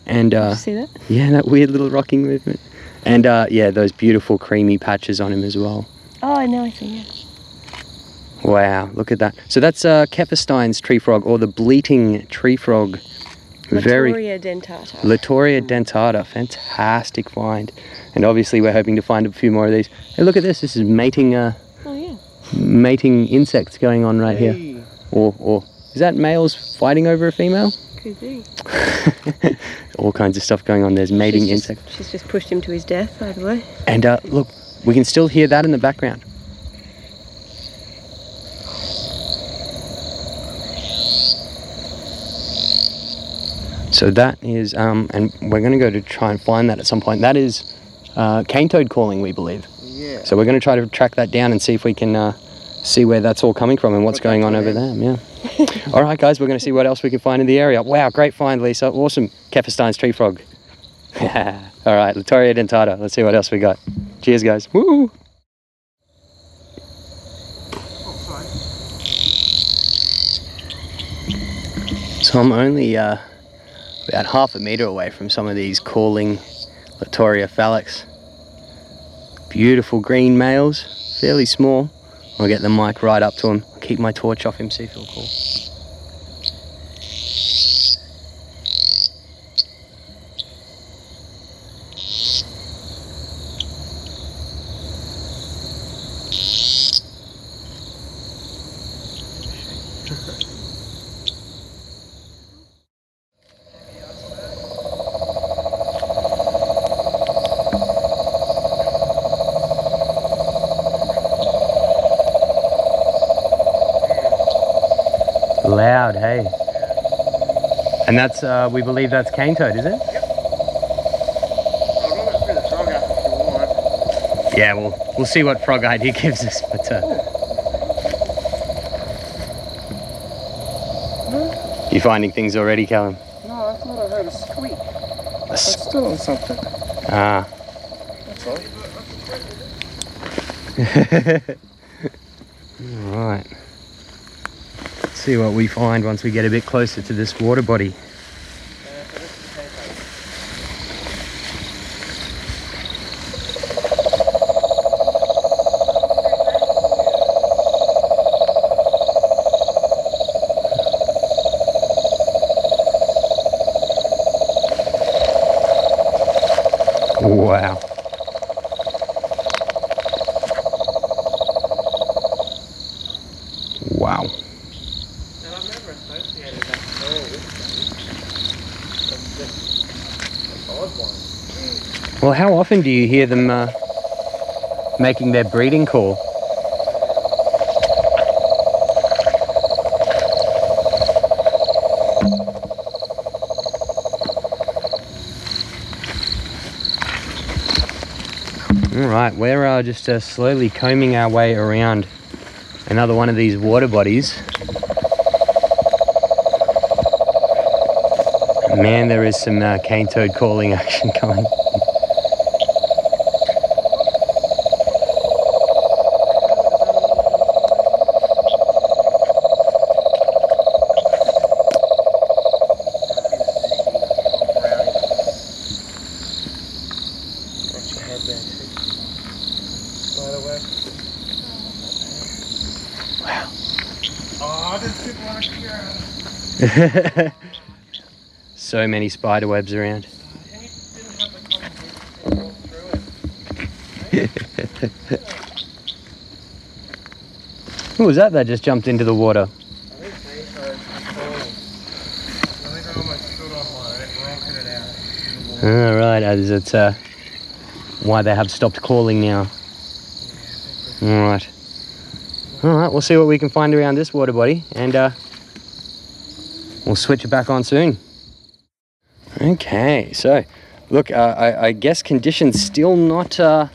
and Did uh, see that? yeah, that weird little rocking movement, and uh, yeah, those beautiful creamy patches on him as well. Oh, I know, I see. Yeah. Wow, look at that. So that's uh, Keferstein's tree frog, or the bleating tree frog. Very Litoria dentata. Litoria dentata, fantastic find. And obviously, we're hoping to find a few more of these. Hey, look at this. This is mating, uh, oh yeah. mating insects going on right here. Or, or is that males fighting over a female? Could be. *laughs* All kinds of stuff going on. There's mating she's insects. Just, she's just pushed him to his death, by the way. And uh, look, we can still hear that in the background. So that is, um, and we're going to go to try and find that at some point. That is uh, cane toad calling, we believe. Yeah. So we're going to try to track that down and see if we can uh, see where that's all coming from and what's going on over there. there. Yeah. *laughs* all right, guys, we're going to see what else we can find in the area. Wow, great find, Lisa. Awesome. Keferstein's tree frog. *laughs* all right, Litoria dentata. Let's see what else we got. Cheers, guys. Woo! So I'm only uh, about half a meter away from some of these calling Litoria fallax. Beautiful green males, fairly small. I'll get the mic right up to him. Keep my torch off him, see if he'll call. Loud, hey. And that's, uh, we believe that's cane toad, is it? I'll run it through the frog if you want. Yeah, we'll we'll see what frog ID *laughs* gives us, but uh, you finding things already, Callum? No, I thought I heard a squeak. A It's s- still on something. Ah, That's all. *laughs* right. Let's see what we find once we get a bit closer to this water body. Wow. Wow. And I've never associated that at all with them. That's just an odd one. Well, how often do you hear them uh, making their breeding call? All right, we're uh, just uh, slowly combing our way around another one of these water bodies. Man, there is some uh, cane toad calling *laughs* action going. Got your head there too. By the way. Wow. Oh, this didn't want to cure. *laughs* so many spider webs around. *laughs* Who was that that just jumped into the water? All right, as it's uh, why they have stopped calling now. All right. All right, we'll see what we can find around this water body, and uh, we'll switch it back on soon. Okay, so look, uh, I, I guess conditions still not uh,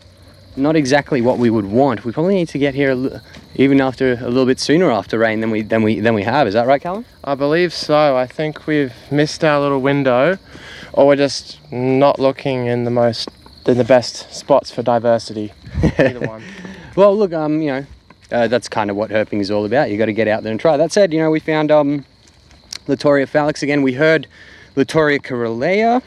not exactly what we would want. We probably need to get here a even after a little bit sooner after rain than we than we than we have. Is that right, Callum? I believe so. I think we've missed our little window, or we're just not looking in the most in the best spots for diversity. Either one. *laughs* Well, look, um, you know, uh, that's kind of what herping is all about. You got to get out there and try. That said, you know, we found um, Litoria fallax again. We heard Litoria caerulea,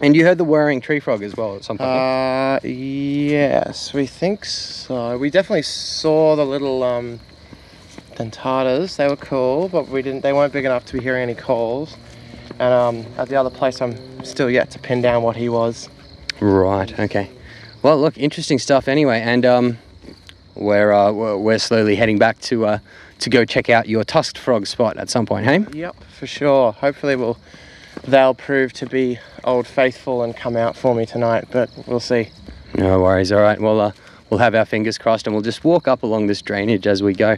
and you heard the whirring tree frog as well at some point. Uh, yes, we think so. We definitely saw the little um, dentatas. They were cool, but we didn't. They weren't big enough to be hearing any calls. And um, at the other place, I'm still yet to pin down what he was. Right. Okay. Well, look, interesting stuff. Anyway, and um, we're uh, we're we're slowly heading back to uh, to go check out your tusked frog spot at some point. Hey. Yep, for sure. Hopefully, we'll they'll prove to be old faithful and come out for me tonight. But we'll see. No worries. All right. Well, uh, we'll have our fingers crossed, and we'll just walk up along this drainage as we go.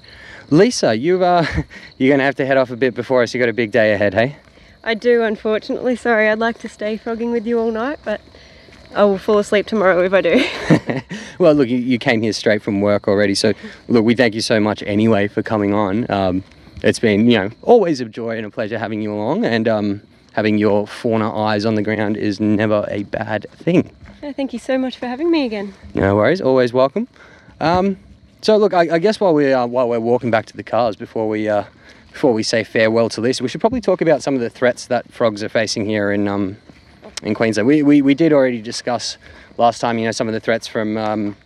Lisa, you uh, *laughs* you're gonna have to head off a bit before us. You got a big day ahead, hey? I do, unfortunately. Sorry, I'd like to stay frogging with you all night, but I will fall asleep tomorrow if I do. *laughs* *laughs* well, look, you, you came here straight from work already, so look, we thank you so much anyway for coming on. Um, it's been, you know, always a joy and a pleasure having you along, and um, having your fauna eyes on the ground is never a bad thing. Yeah, Thank you so much for having me again. No worries, always welcome. Um, so look, I, I guess while we uh, while we're walking back to the cars before we uh, before we say farewell to this, we should probably talk about some of the threats that frogs are facing here in um, in Queensland. We, we we did already discuss last time, you know, some of the threats from um,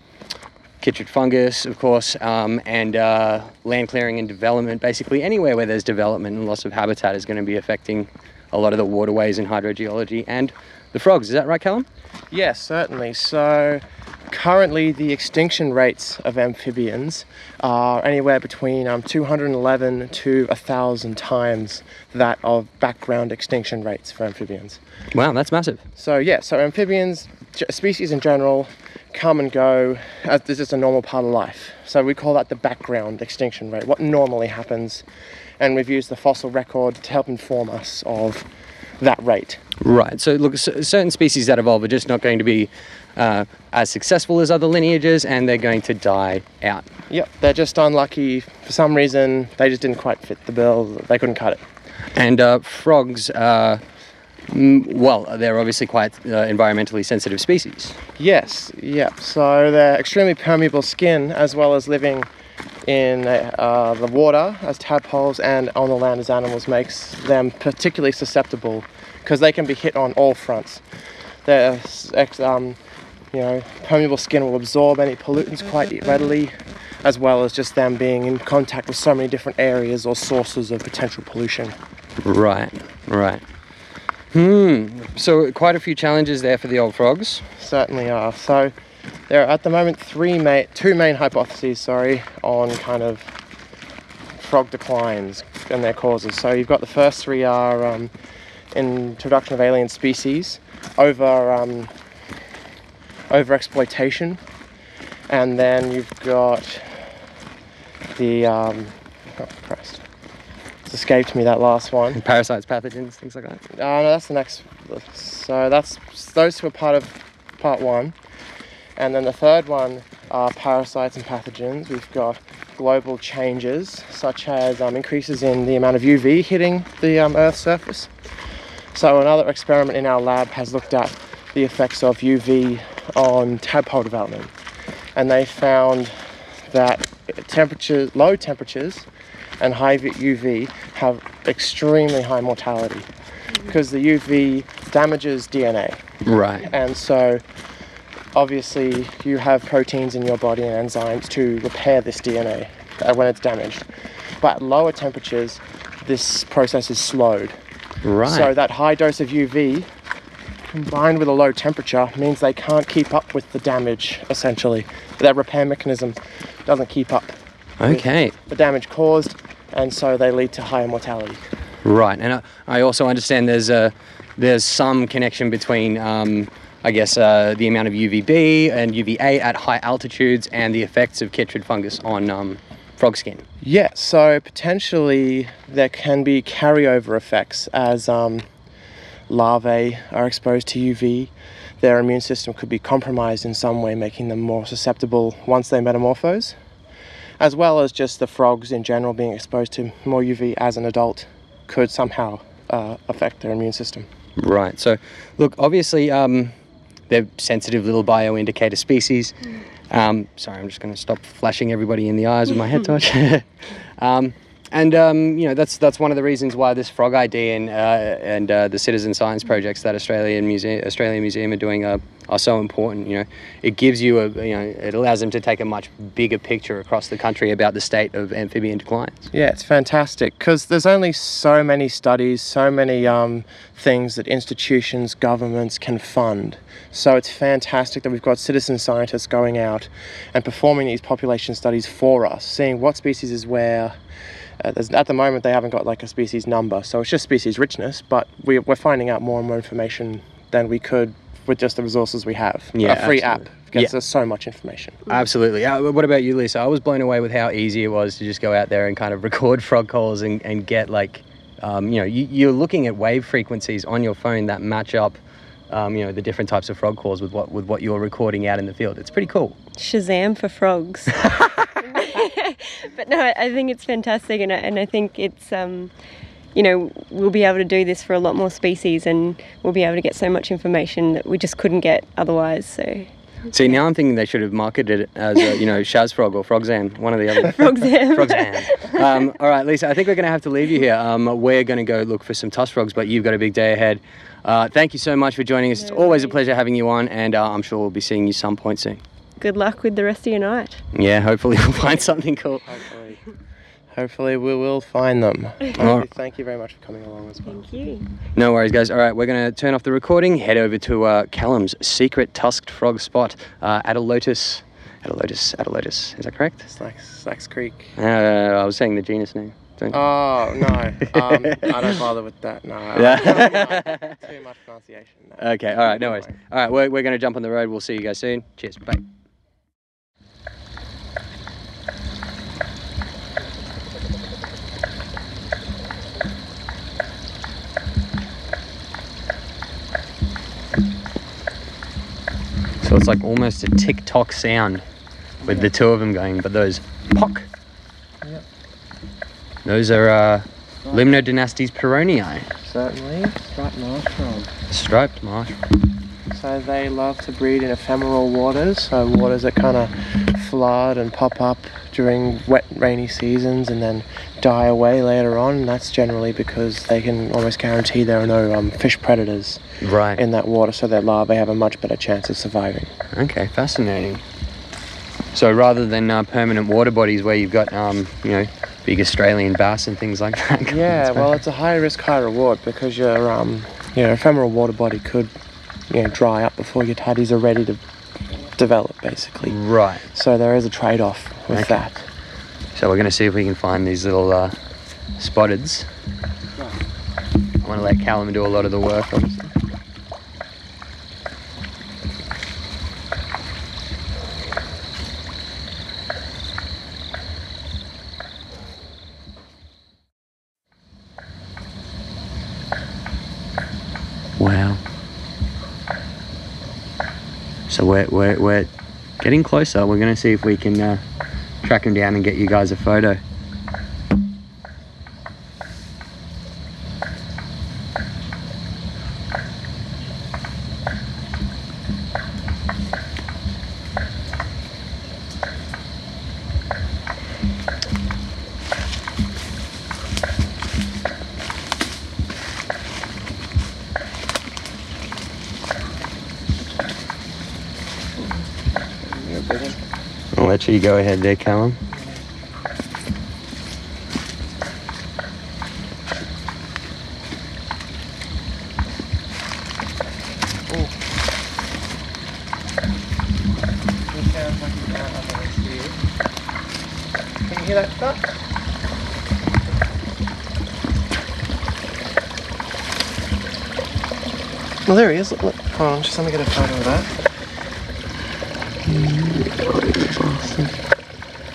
chytrid fungus, of course, um, and uh, land clearing and development. Basically, anywhere where there's development and loss of habitat is going to be affecting a lot of the waterways and hydrogeology and the frogs. Is that right, Callum? Yes, certainly. So, currently, the extinction rates of amphibians are anywhere between um, 211 to 1,000 times that of background extinction rates for amphibians. Wow, that's massive. So, yeah, so amphibians, species in general, come and go as this is a normal part of life. So, we call that the background extinction rate, what normally happens. And we've used the fossil record to help inform us of that rate. Right. So look, certain species that evolve are just not going to be uh, as successful as other lineages, and they're going to die out. Yep, they're just unlucky. For some reason, they just didn't quite fit the bill. They couldn't cut it. And uh, frogs, are, mm, well, they're obviously quite uh, environmentally sensitive species. Yes, yep. So they're extremely permeable skin, as well as living in uh, the water as tadpoles and on the land as animals, makes them particularly susceptible because they can be hit on all fronts. Ex- um, you know, permeable skin will absorb any pollutants quite readily, as well as just them being in contact with so many different areas or sources of potential pollution. Right. Right. Hmm. So quite a few challenges there for the old frogs. certainly are. So there are at the moment three main, two main hypotheses, sorry, on kind of frog declines and their causes. So you've got the first three are um, introduction of alien species, over um, over exploitation, and then you've got the um, oh Christ, it's escaped me that last one. *laughs* Parasites, pathogens, things like that. Uh, no, that's the next. So that's those two are part of part one, and then the third one are parasites and pathogens. We've got global changes such as um, increases in the amount of UV hitting the um, Earth's surface. So another experiment in our lab has looked at the effects of UV on tadpole development, and they found that temperatures, low temperatures, and high UV have extremely high mortality because the UV damages DNA, Right. and so obviously you have proteins in your body and enzymes to repair this DNA uh, when it's damaged. But at lower temperatures, this process is slowed. Right. So that high dose of UV combined with a low temperature means they can't keep up with the damage essentially. Their repair mechanism doesn't keep up okay. the damage caused and so they lead to higher mortality. Right, and I, also understand there's a there's some connection between um, I guess uh, the amount of UVB and UVA at high altitudes and the effects of chytrid fungus on um, frog skin. Yeah, so potentially there can be carryover effects as um, larvae are exposed to UV. Their immune system could be compromised in some way, making them more susceptible once they metamorphose, as well as just the frogs in general being exposed to more UV as an adult could somehow uh, affect their immune system. Right. So, look, obviously, um, they're sensitive little bioindicator species. Um, sorry, I'm just going to stop flashing everybody in the eyes with my head *laughs* torch. *laughs* um, and um, you know that's that's one of the reasons why this Frog ID and uh, and uh, the citizen science projects that Australian Museum Australian Museum are doing are, are so important. You know, it gives you a you know it allows them to take a much bigger picture across the country about the state of amphibian declines. Yeah, it's fantastic because there's only so many studies, so many um, things that institutions, governments can fund. So it's fantastic that we've got citizen scientists going out and performing these population studies for us, seeing what species is where. Uh, there's- at the moment, they haven't got like a species number, so it's just species richness. But we, we're finding out more and more information than we could with just the resources we have. Yeah, a free absolutely. app gets Yeah. us so much information. Absolutely. Uh, what about you, Lisa? I was blown away with how easy it was to just go out there and kind of *laughs* record frog calls and, and get like, um, you know, you, you're looking at wave frequencies on your phone that match up, um, you know, the different types of frog calls with what with what you're recording out in the field. It's pretty cool. Shazam for frogs. *laughs* *laughs* but no, I- think it's fantastic, and I, and I think it's um, you know we'll be able to do this for a lot more species, and we'll be able to get so much information that we just couldn't get otherwise. So See, now I'm thinking they should have marketed it as, a, you know, Shaz Frog or Frogzan, one of the other. Frogzam. *laughs* Frogzan. Um, all right, Lisa, I think we're going to have to leave you here. Um, we're going to go look for some tusk frogs, but you've got a big day ahead. Uh, thank you so much for joining us. It's No always a pleasure having you on, and uh, I'm sure we'll be seeing you some point soon. Good luck with the rest of your night. Yeah, hopefully *laughs* we'll find something cool. Hopefully, hopefully we will find them. *laughs* Alright. Thank you very much for coming along as well. Thank you. No worries, guys. All right, we're going to turn off the recording, head over to uh, Callum's secret tusked frog spot uh, Adelotus. At a lotus, Adelotus. Is that correct? Slacks, Slacks Creek. Uh, I was saying the genus name. Don't- Oh no, um, *laughs* I don't bother with that. No, Yeah. *laughs* too much pronunciation. No. Okay, all right, no worries. All right, we're, we're going to jump on the road. We'll see you guys soon. Cheers. Bye. So it's like almost a tick-tock sound with the two of them going, but those pock. Yep. Those are uh, Limnodynastes peronii, Certainly, striped marsh frog. striped marsh. So they love to breed in ephemeral waters, so waters that kind of flood and pop up during wet, rainy seasons and then die away later on. And that's generally because they can almost guarantee there are no um, fish predators Right. in that water, so their larvae have a much better chance of surviving. Okay, fascinating. So rather than uh, permanent water bodies where you've got, um, you know, big Australian bass and things like that. *laughs* Yeah, well, it's a high risk, high reward because your um, your ephemeral water body could, you know, dry up before your tatties are ready to develop, basically. right. So there is a trade-off with Okay. that. So we're going to see if we can find these little uh, spotteds. I want to let Callum do a lot of the work, obviously. Wow. So we're, we're, we're getting closer. We're going to see if we can uh, track him down and get you guys a photo. go ahead there, Callum. hear that stuff? Well, there he is. Look, look. Hold on, just let me get a photo of that.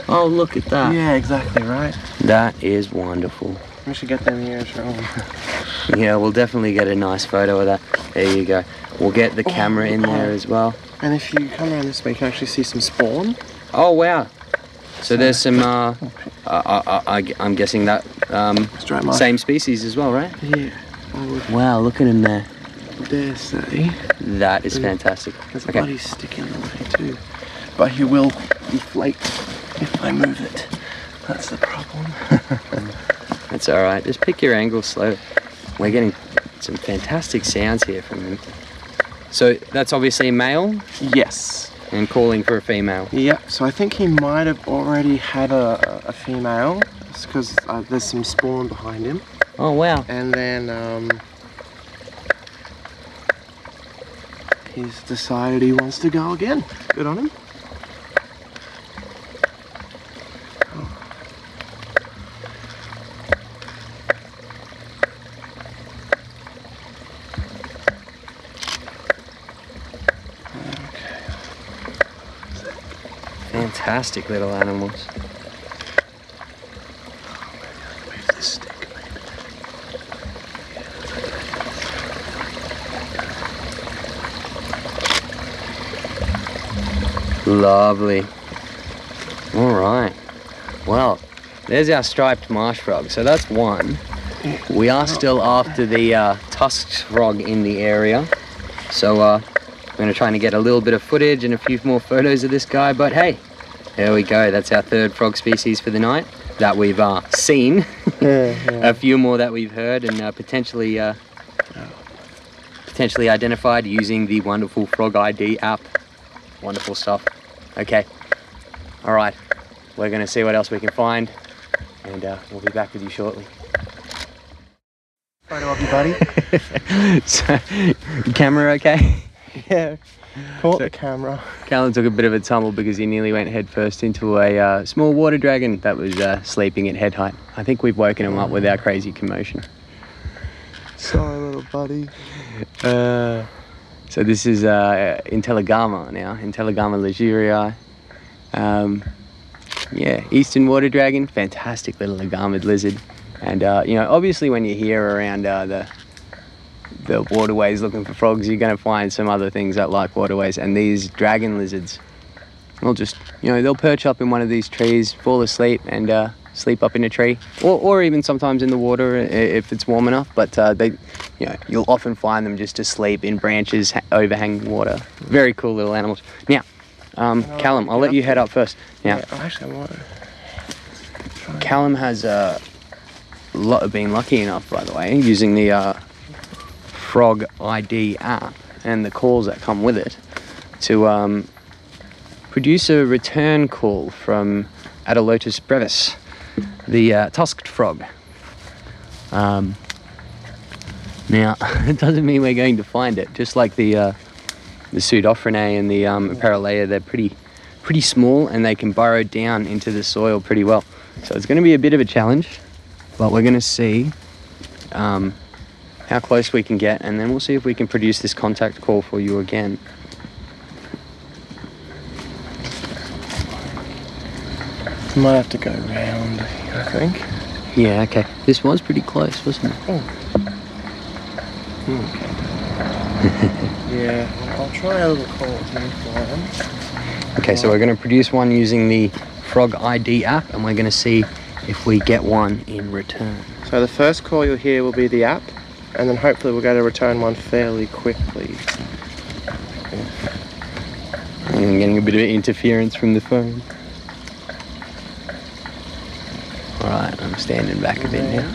Oh, look at that. Yeah, exactly right. That is wonderful. We should get them here and show them. Yeah, we'll definitely get a nice photo of that. There you go. We'll get the camera in there as well. And if you come around this way, you can actually see some spawn. Oh wow! So there's some. *laughs* Uh, uh, uh, I, am guessing that um, same species as well, right? Yeah, Wow! Look at him there. dare say. That is fantastic. There's a Okay. buddy sticking in the way too. But he will deflate if I move it. That's the problem. *laughs* That's all right. Just pick your angle slow. We're getting some fantastic sounds here from him. So that's obviously a male yes. and calling for a female. Yep. So I think he might have already had a, a female, because uh, there's some spawn behind him. Oh wow! And then um, he's decided he wants to go again. Good on him. Fantastic little animals. Lovely. All right. Well, there's our striped marsh frog. So that's one. We are still after the uh, tusked frog in the area. So uh, we're going to try and get a little bit of footage and a few more photos of this guy. But hey, there we go. That's our third frog species for the night that we've uh, seen. *laughs* Yeah, yeah. a few more that we've heard and uh, potentially uh, potentially identified using the wonderful Frog ID app. Wonderful stuff. Okay. All right. We're going to see what else we can find, and uh, we'll be back with you shortly. Photo of you, buddy. *laughs* so, *laughs* camera okay? *laughs* yeah. Caught So- the camera. Callum took a bit of a tumble because he nearly went headfirst into a uh, small water dragon that was uh, sleeping at head height. I think we've woken him up with our crazy commotion. Sorry, little buddy. *laughs* Uh, so this is uh, Intellagama now, Intellagama Telegama Um, yeah, eastern water dragon, fantastic little agamid lizard. And uh, you know, obviously when you're here around uh, the the waterways looking for frogs, you're going to find some other things that like waterways. And these dragon lizards, will just you know they'll perch up in one of these trees, fall asleep, and uh, sleep up in a tree, or, or even sometimes in the water if it's warm enough. But uh, they, you know, you'll often find them just asleep in branches overhanging water. Very cool little animals. Now, um, Callum, I'll let you head up first. Now, Yeah, actually, I want. Callum has uh, been lucky enough, by the way, using the uh, Frog ID app and the calls that come with it to um, produce a return call from Adelotus brevis, the uh, tusked frog. Um, now, *laughs* it doesn't mean we're going to find it. Just like the uh, the Pseudophryne and the um, Uperoleia, they're pretty pretty small and they can burrow down into the soil pretty well. So it's going to be a bit of a challenge, but we're going to see um, how close we can get, and then we'll see if we can produce this contact call for you again. Might have to go round, I think. Yeah, okay. This was pretty close, wasn't it? Oh. *laughs* Yeah, I'll try a little call here for him. Okay, so we're going to produce one using the Frog ID app, and we're going to see if we get one in return. So the first call you'll hear will be the app, and then hopefully we'll get a return one fairly quickly. I'm getting a bit of interference from the phone. Alright, I'm standing back a bit now.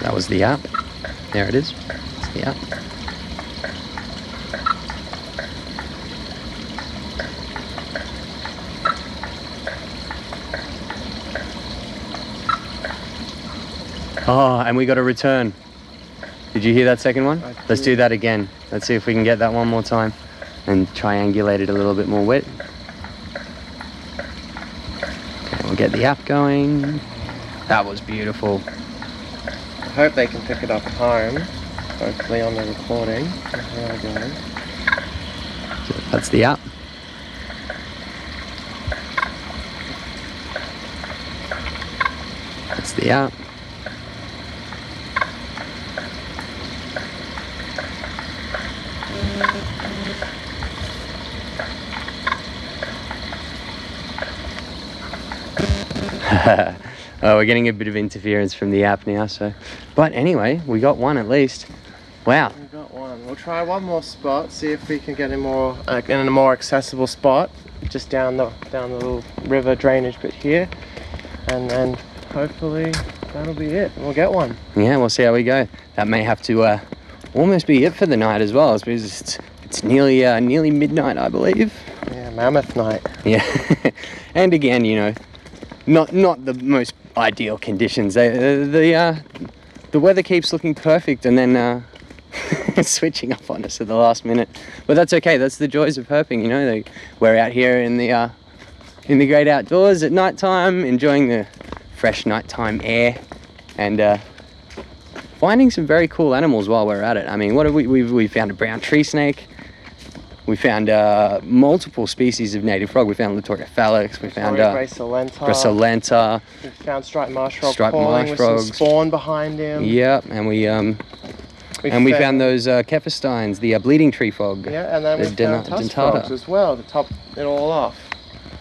That was the app. There it is. It's the app. Oh, and we got a return. Did you hear that second one? Let's do that again. Let's see if we can get that one more time and triangulate it a little bit more wet. Okay, we'll get the app going. That was beautiful. I hope they can pick it up home. Hopefully on the recording. There we go. So that's the app. That's the app. Oh, *laughs* we're getting a bit of interference from the app now, so. But anyway, we got one at least. Wow. We've got one. We'll try one more spot. See if we can get in more uh, in a more accessible spot, just down the down the little river drainage bit here, and then hopefully that'll be it. We'll get one. Yeah, we'll see how we go. That may have to uh, almost be it for the night as well, because it's, it's nearly uh, nearly midnight, I believe. Yeah, mammoth night. Yeah, *laughs* and again, you know, not not the most ideal conditions. They, the the, uh, the weather keeps looking perfect, and then uh, *laughs* switching up on us at the last minute. But that's okay. That's the joys of herping. You know, they, we're out here in the uh, in the great outdoors at night time, enjoying the fresh nighttime air, and uh, finding some very cool animals while we're at it. I mean, what have we? We've, we found a brown tree snake. We found uh, multiple species of native frog. We found Litoria fallax. We found uh. Gracilenta. We found striped marsh frog Striped marsh with frogs. spawn behind him. Yep, and we um and we found those uh, the uh, bleating tree frog. Yeah, and then the we found dentata. frogs as well to top it all off,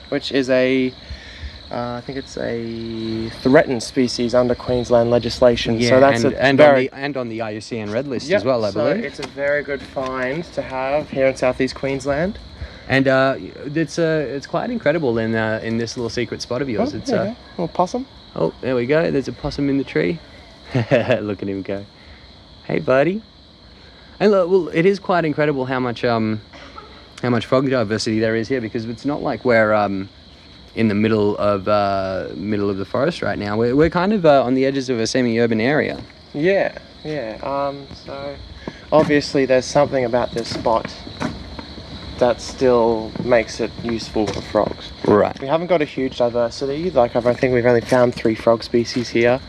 which is a, uh, I think it's a threatened species under Queensland legislation. Yeah, so that's and, a and very on the and on the IUCN red list Yep, as well, I so believe. it's a very good find to have here in southeast Queensland. And uh, it's uh, it's quite incredible in uh, in this little secret spot of yours. Oh, it's there uh, little possum. oh, there we go. There's a possum in the tree. *laughs* Look at him go. Hey, buddy. And look, well, it is quite incredible how much um how much frog diversity there is here because it's not like we're um in the middle of uh, middle of the forest right now. We're, we're kind of uh, on the edges of a semi-urban area. Yeah, yeah. Um, so obviously there's something about this spot that still makes it useful for frogs. Right. We haven't got a huge diversity. Like I think we've only found three frog species here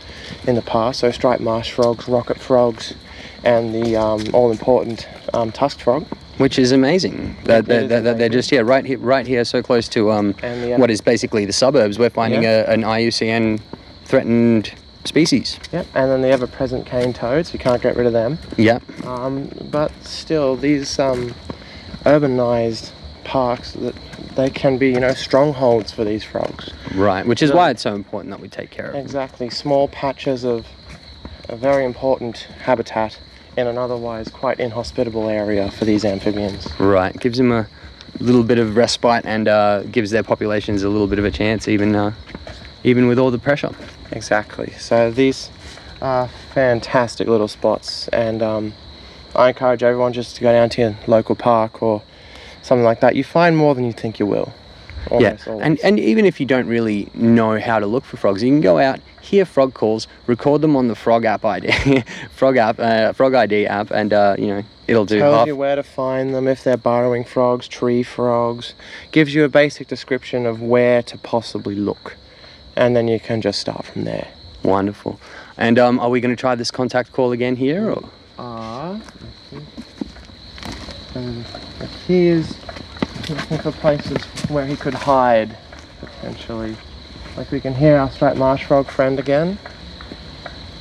in the past. So striped marsh frogs, rocket frogs, and the um, all-important um, tusked frog. Which is amazing. That, It that, is that, that they're just here, right here, right here, so close to um, the, uh, what is basically the suburbs. We're finding Yeah. a, an IUCN threatened species. Yep. And then the ever-present cane toads. We can't get rid of them. Yep. Um, but still, these um, urbanized parks that they can be, you know, strongholds for these frogs. Right. Which is So- why it's so important that we take care of them. Exactly, small patches of a very important habitat in an otherwise quite inhospitable area for these amphibians. Right. Gives them a little bit of respite and uh, gives their populations a little bit of a chance, even uh, even with all the pressure. Exactly. So these are fantastic little spots, and um, I encourage everyone just to go down to your local park or something like that. You find more than you think you will. Almost yeah. always. And and even if you don't really know how to look for frogs, you can go out, hear frog calls, record them on the Frog app ID, *laughs* Frog app, uh, Frog ID app, and uh, you know it'll do tells half. you where to find them if they're burrowing frogs, tree frogs, gives you a basic description of where to possibly look, and then you can just start from there. Wonderful. And um, are we going to try this contact call again here? Or? Ah, and he is looking for places where he could hide, potentially. Like we can hear our striped marsh frog friend again,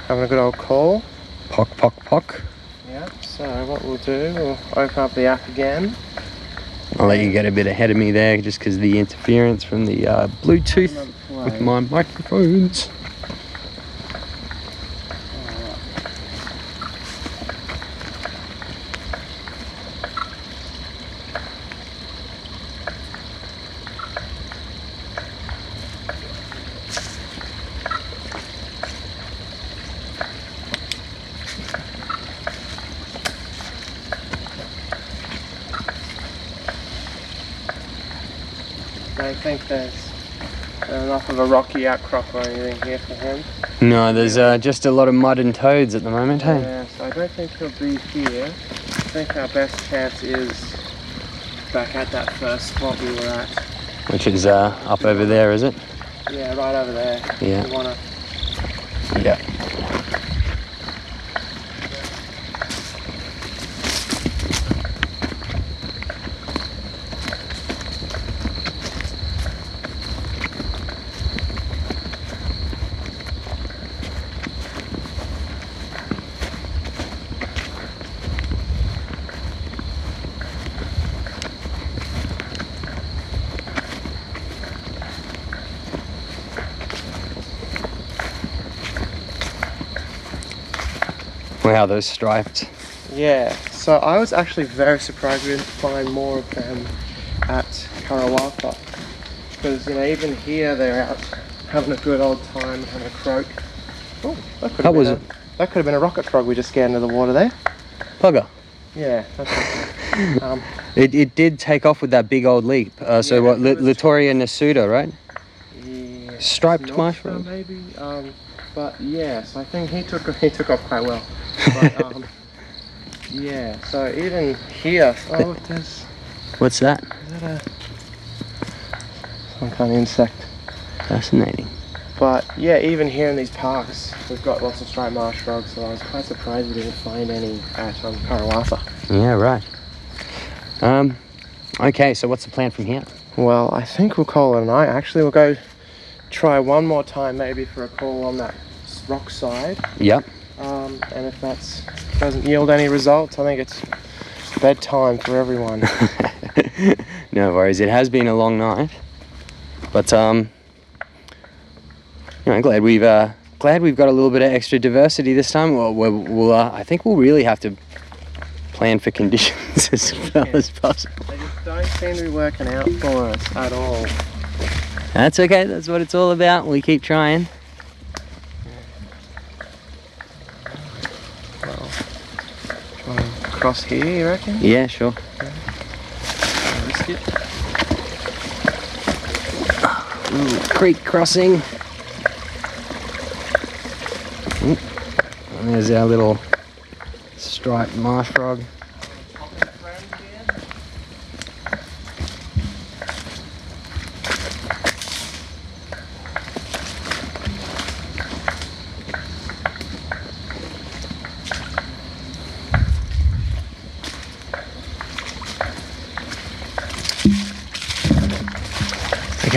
having a good old call. Pock, pock, pock. Yeah. So what we'll do, we'll open up the app again. I'll let you get a bit ahead of me there just because the interference from the uh, Bluetooth with my microphones. I think there's enough of a rocky outcrop or anything here for him. No, there's uh, just a lot of mud and toads at the moment, hey? Yeah, so I don't think he'll be here. I think our best chance is back at that first spot we were at. Which is uh, up over there, is it? Yeah, right over there. Yeah. Yeah. Wow, those striped. Yeah, so I was actually very surprised we didn't find more of them at Karawatha. Because, you know, even here they're out having a good old time, having a croak. Oh, that could have was been a, That could have been a rocket frog we just scared into the water there. Pugger. Yeah, okay. *laughs* um, It, it did take off with that big old leap. Uh, so Yeah, what, Li- nasuda, right? yeah, Striped mushroom. maybe. Um, but yes, I think he took *laughs* he took off quite well. But, *laughs* um, yeah, so even here, oh, *laughs* there's What's that? is that a some kind of insect? Fascinating. But yeah, even here in these parks, we've got lots of striped marsh frogs, so I was quite surprised we didn't find any at um, Karawatha. Yeah, right. Um, okay, so what's the plan from here? Well, I think we'll call it a night. Actually, we'll go try one more time, maybe for a call on that rock side. Yep. Um, and if that doesn't yield any results, I think it's bedtime for everyone. *laughs* no worries. It has been a long night, but um, you know, glad we've uh, glad we've got a little bit of extra diversity this time. Well, we'll, we'll uh, I think we'll really have to plan for conditions *laughs* as well as possible. they just don't seem to be working out for us at all. That's okay. That's what it's all about. We keep trying. Try and cross here, you reckon? Yeah, sure. Risk it? Ooh, creek crossing. Ooh, and there's our little striped marsh frog.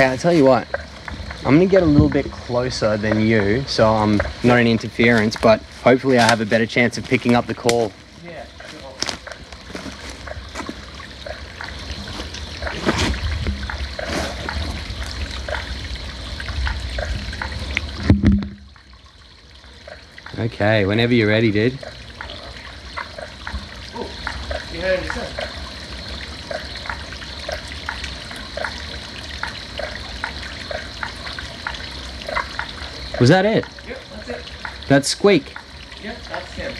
Okay, I'll tell you what. I'm gonna get a little bit closer than you, so I'm not an interference, but hopefully I have a better chance of picking up the call. Yeah, sure. Okay, whenever you're ready, dude. You heard it, sir? Was that it? Yep, that's it. That squeak. Yep, that's him.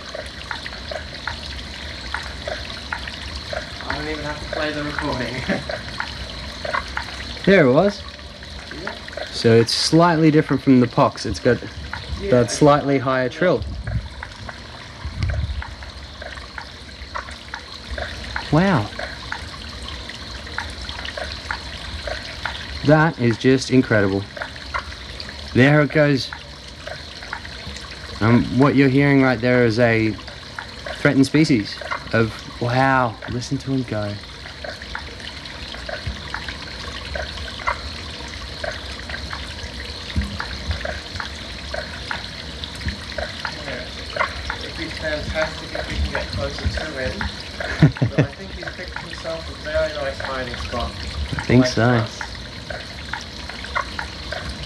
I don't even have to play the recording. *laughs* There it was. So it's slightly different from the pox. It's got that slightly higher trill. Wow. That is just incredible. There it goes. Um, what you're hearing right there is a threatened species of wow. Listen to him go. It'd be fantastic if we can get closer to him. but I think he's picked himself a very nice hiding spot. I think so. us.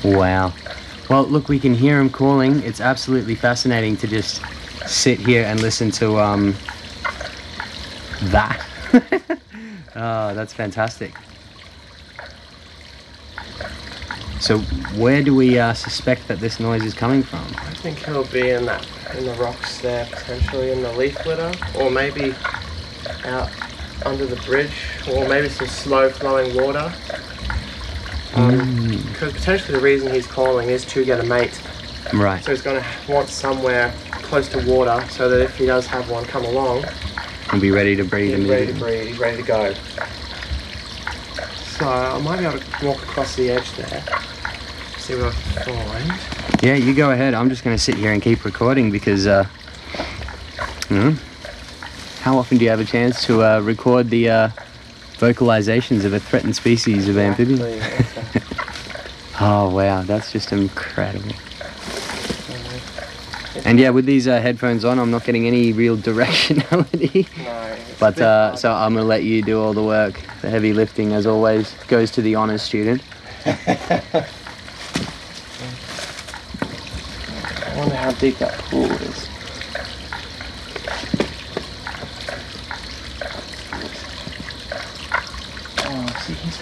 Wow. Well, look, we can hear him calling. It's absolutely fascinating to just sit here and listen to um, that. *laughs* oh, that's fantastic. So, where do we uh, suspect that this noise is coming from? I think he'll be in that in the rocks there, potentially in the leaf litter, or maybe out under the bridge, or maybe some slow flowing water. Because potentially the reason he's calling is to get a mate. Right. So he's going to want somewhere close to water so that if he does have one come along, We'll be ready to breed he's ready to breed, he's ready to go. So I might be able to walk across the edge there, see what I can find. Yeah, you go ahead. I'm just going to sit here and keep recording because, uh, you know, how often do you have a chance to uh, record the uh, vocalizations of a threatened species of amphibian? *laughs* Oh wow, that's just incredible. And yeah, with these uh, headphones on, I'm not getting any real directionality. No, *laughs* But uh, so I'm gonna let you do all the work. The heavy lifting, as always, goes to the honors student. *laughs* I wonder how deep that pool is.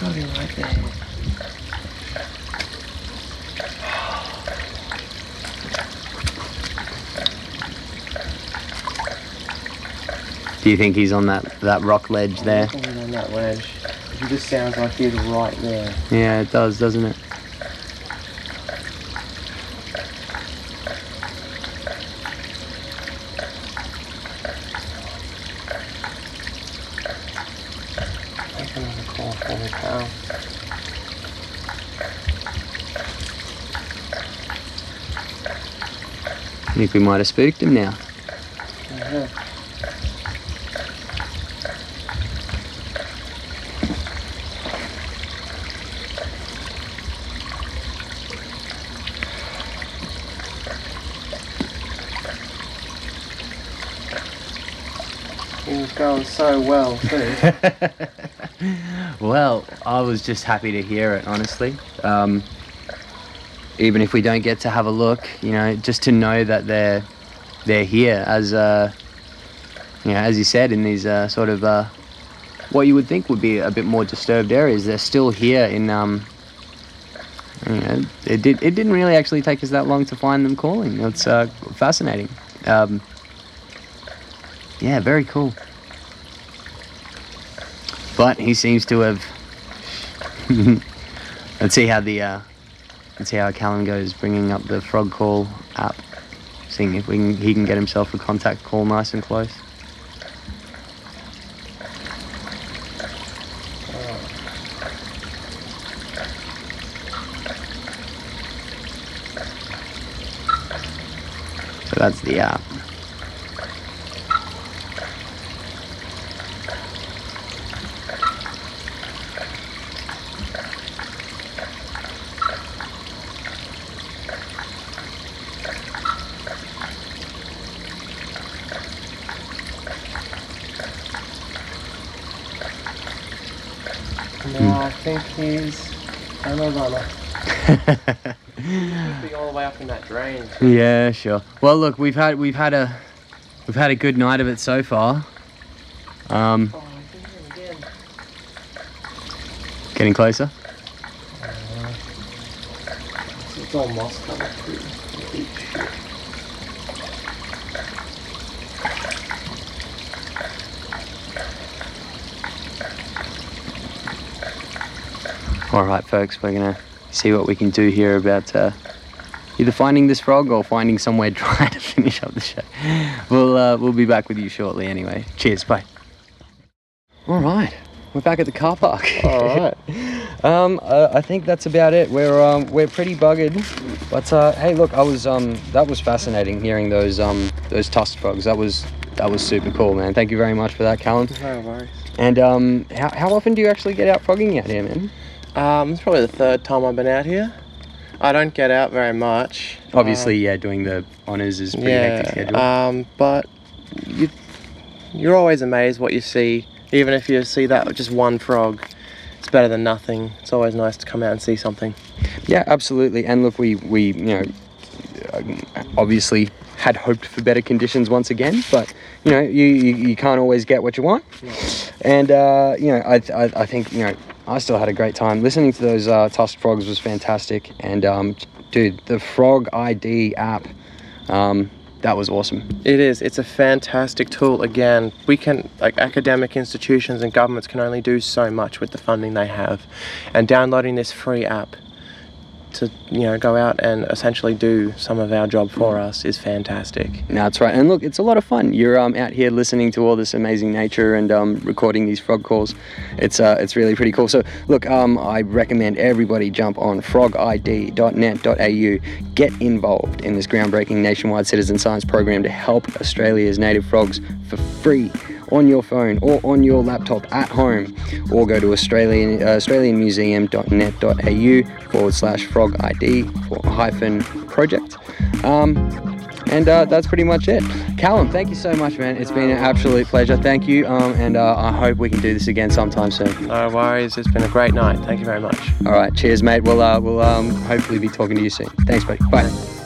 See, he's got to be right there. Do you think he's on that that rock ledge there? On that ledge. He just sounds like he's right there. Yeah, it does, doesn't it? Make another call for me, pal. I think we might have spooked him now. Yeah. He was going so well too. *laughs* Well, I was just happy to hear it, honestly. Um, even if we don't get to have a look, you know, just to know that they're they're here as uh, you know, as you said, in these uh, sort of uh, what you would think would be a bit more disturbed areas, they're still here in. Um, you know, it did. It didn't really actually take us that long to find them calling. It's uh, fascinating. Um, yeah, very cool. But he seems to have. *laughs* let's see how the uh, let's see how Callum goes bringing up the frog call app, seeing if can, he can get himself a contact call nice and close. So that's the app. no, I think he's on a runner. He'd be all the way up in that drain. Yeah, sure. Well, look, we've had we've had a we've had a good night of it so far. Um, Oh, getting closer. It's all moss coming through. All right, folks, we're gonna see what we can do here about uh, either finding this frog or finding somewhere *laughs* dry to finish up the show. We'll uh, we'll be back with you shortly. Anyway, cheers, bye. All right, we're back at the car park. All right. *laughs* Um, uh, I think that's about it. We're um, we're pretty buggered, but uh, hey, look, I was um, that was fascinating hearing those um, those tusk frogs. That was that was super cool, man. Thank you very much for that, Callum. No worries. And um, how, how often do you actually get out frogging out here, man? Um, it's probably the third time I've been out here. I don't get out very much. Obviously, yeah, doing the honors is Um, pretty hectic schedule. Um, but you, you're always amazed what you see. Even if you see that just one frog, it's better than nothing. It's always nice to come out and see something. Yeah, absolutely. And look, we we you know um, obviously had hoped for better conditions once again, but you know you you, you can't always get what you want. And uh, you know I, I I think you know I still had a great time listening to those uh, tusk frogs was fantastic. And um, dude, the Frog ID app. Um, that was awesome. It is. It's a fantastic tool. Again, we can, like academic institutions and governments can only do so much with the funding they have. And downloading this free app to, you know, go out and essentially do some of our job for us is fantastic. That's right. And look, it's a lot of fun. You're um, out here listening to all this amazing nature and um, recording these frog calls. It's uh, it's really pretty cool. So look, um, I recommend everybody jump on frogid.net.au. Get involved in this groundbreaking nationwide citizen science program to help Australia's native frogs for free on your phone or on your laptop at home, or go to Australian uh, australianmuseum.net.au forward slash frog ID for hyphen project. Um, and uh, that's pretty much it. Callum, thank you so much, man. It's been an absolute pleasure. Thank you, um, and uh, I hope we can do this again sometime soon. No worries. It's been a great night. Thank you very much. All right, cheers, mate. We'll uh, we'll um, hopefully be talking to you soon. Thanks, buddy. Bye.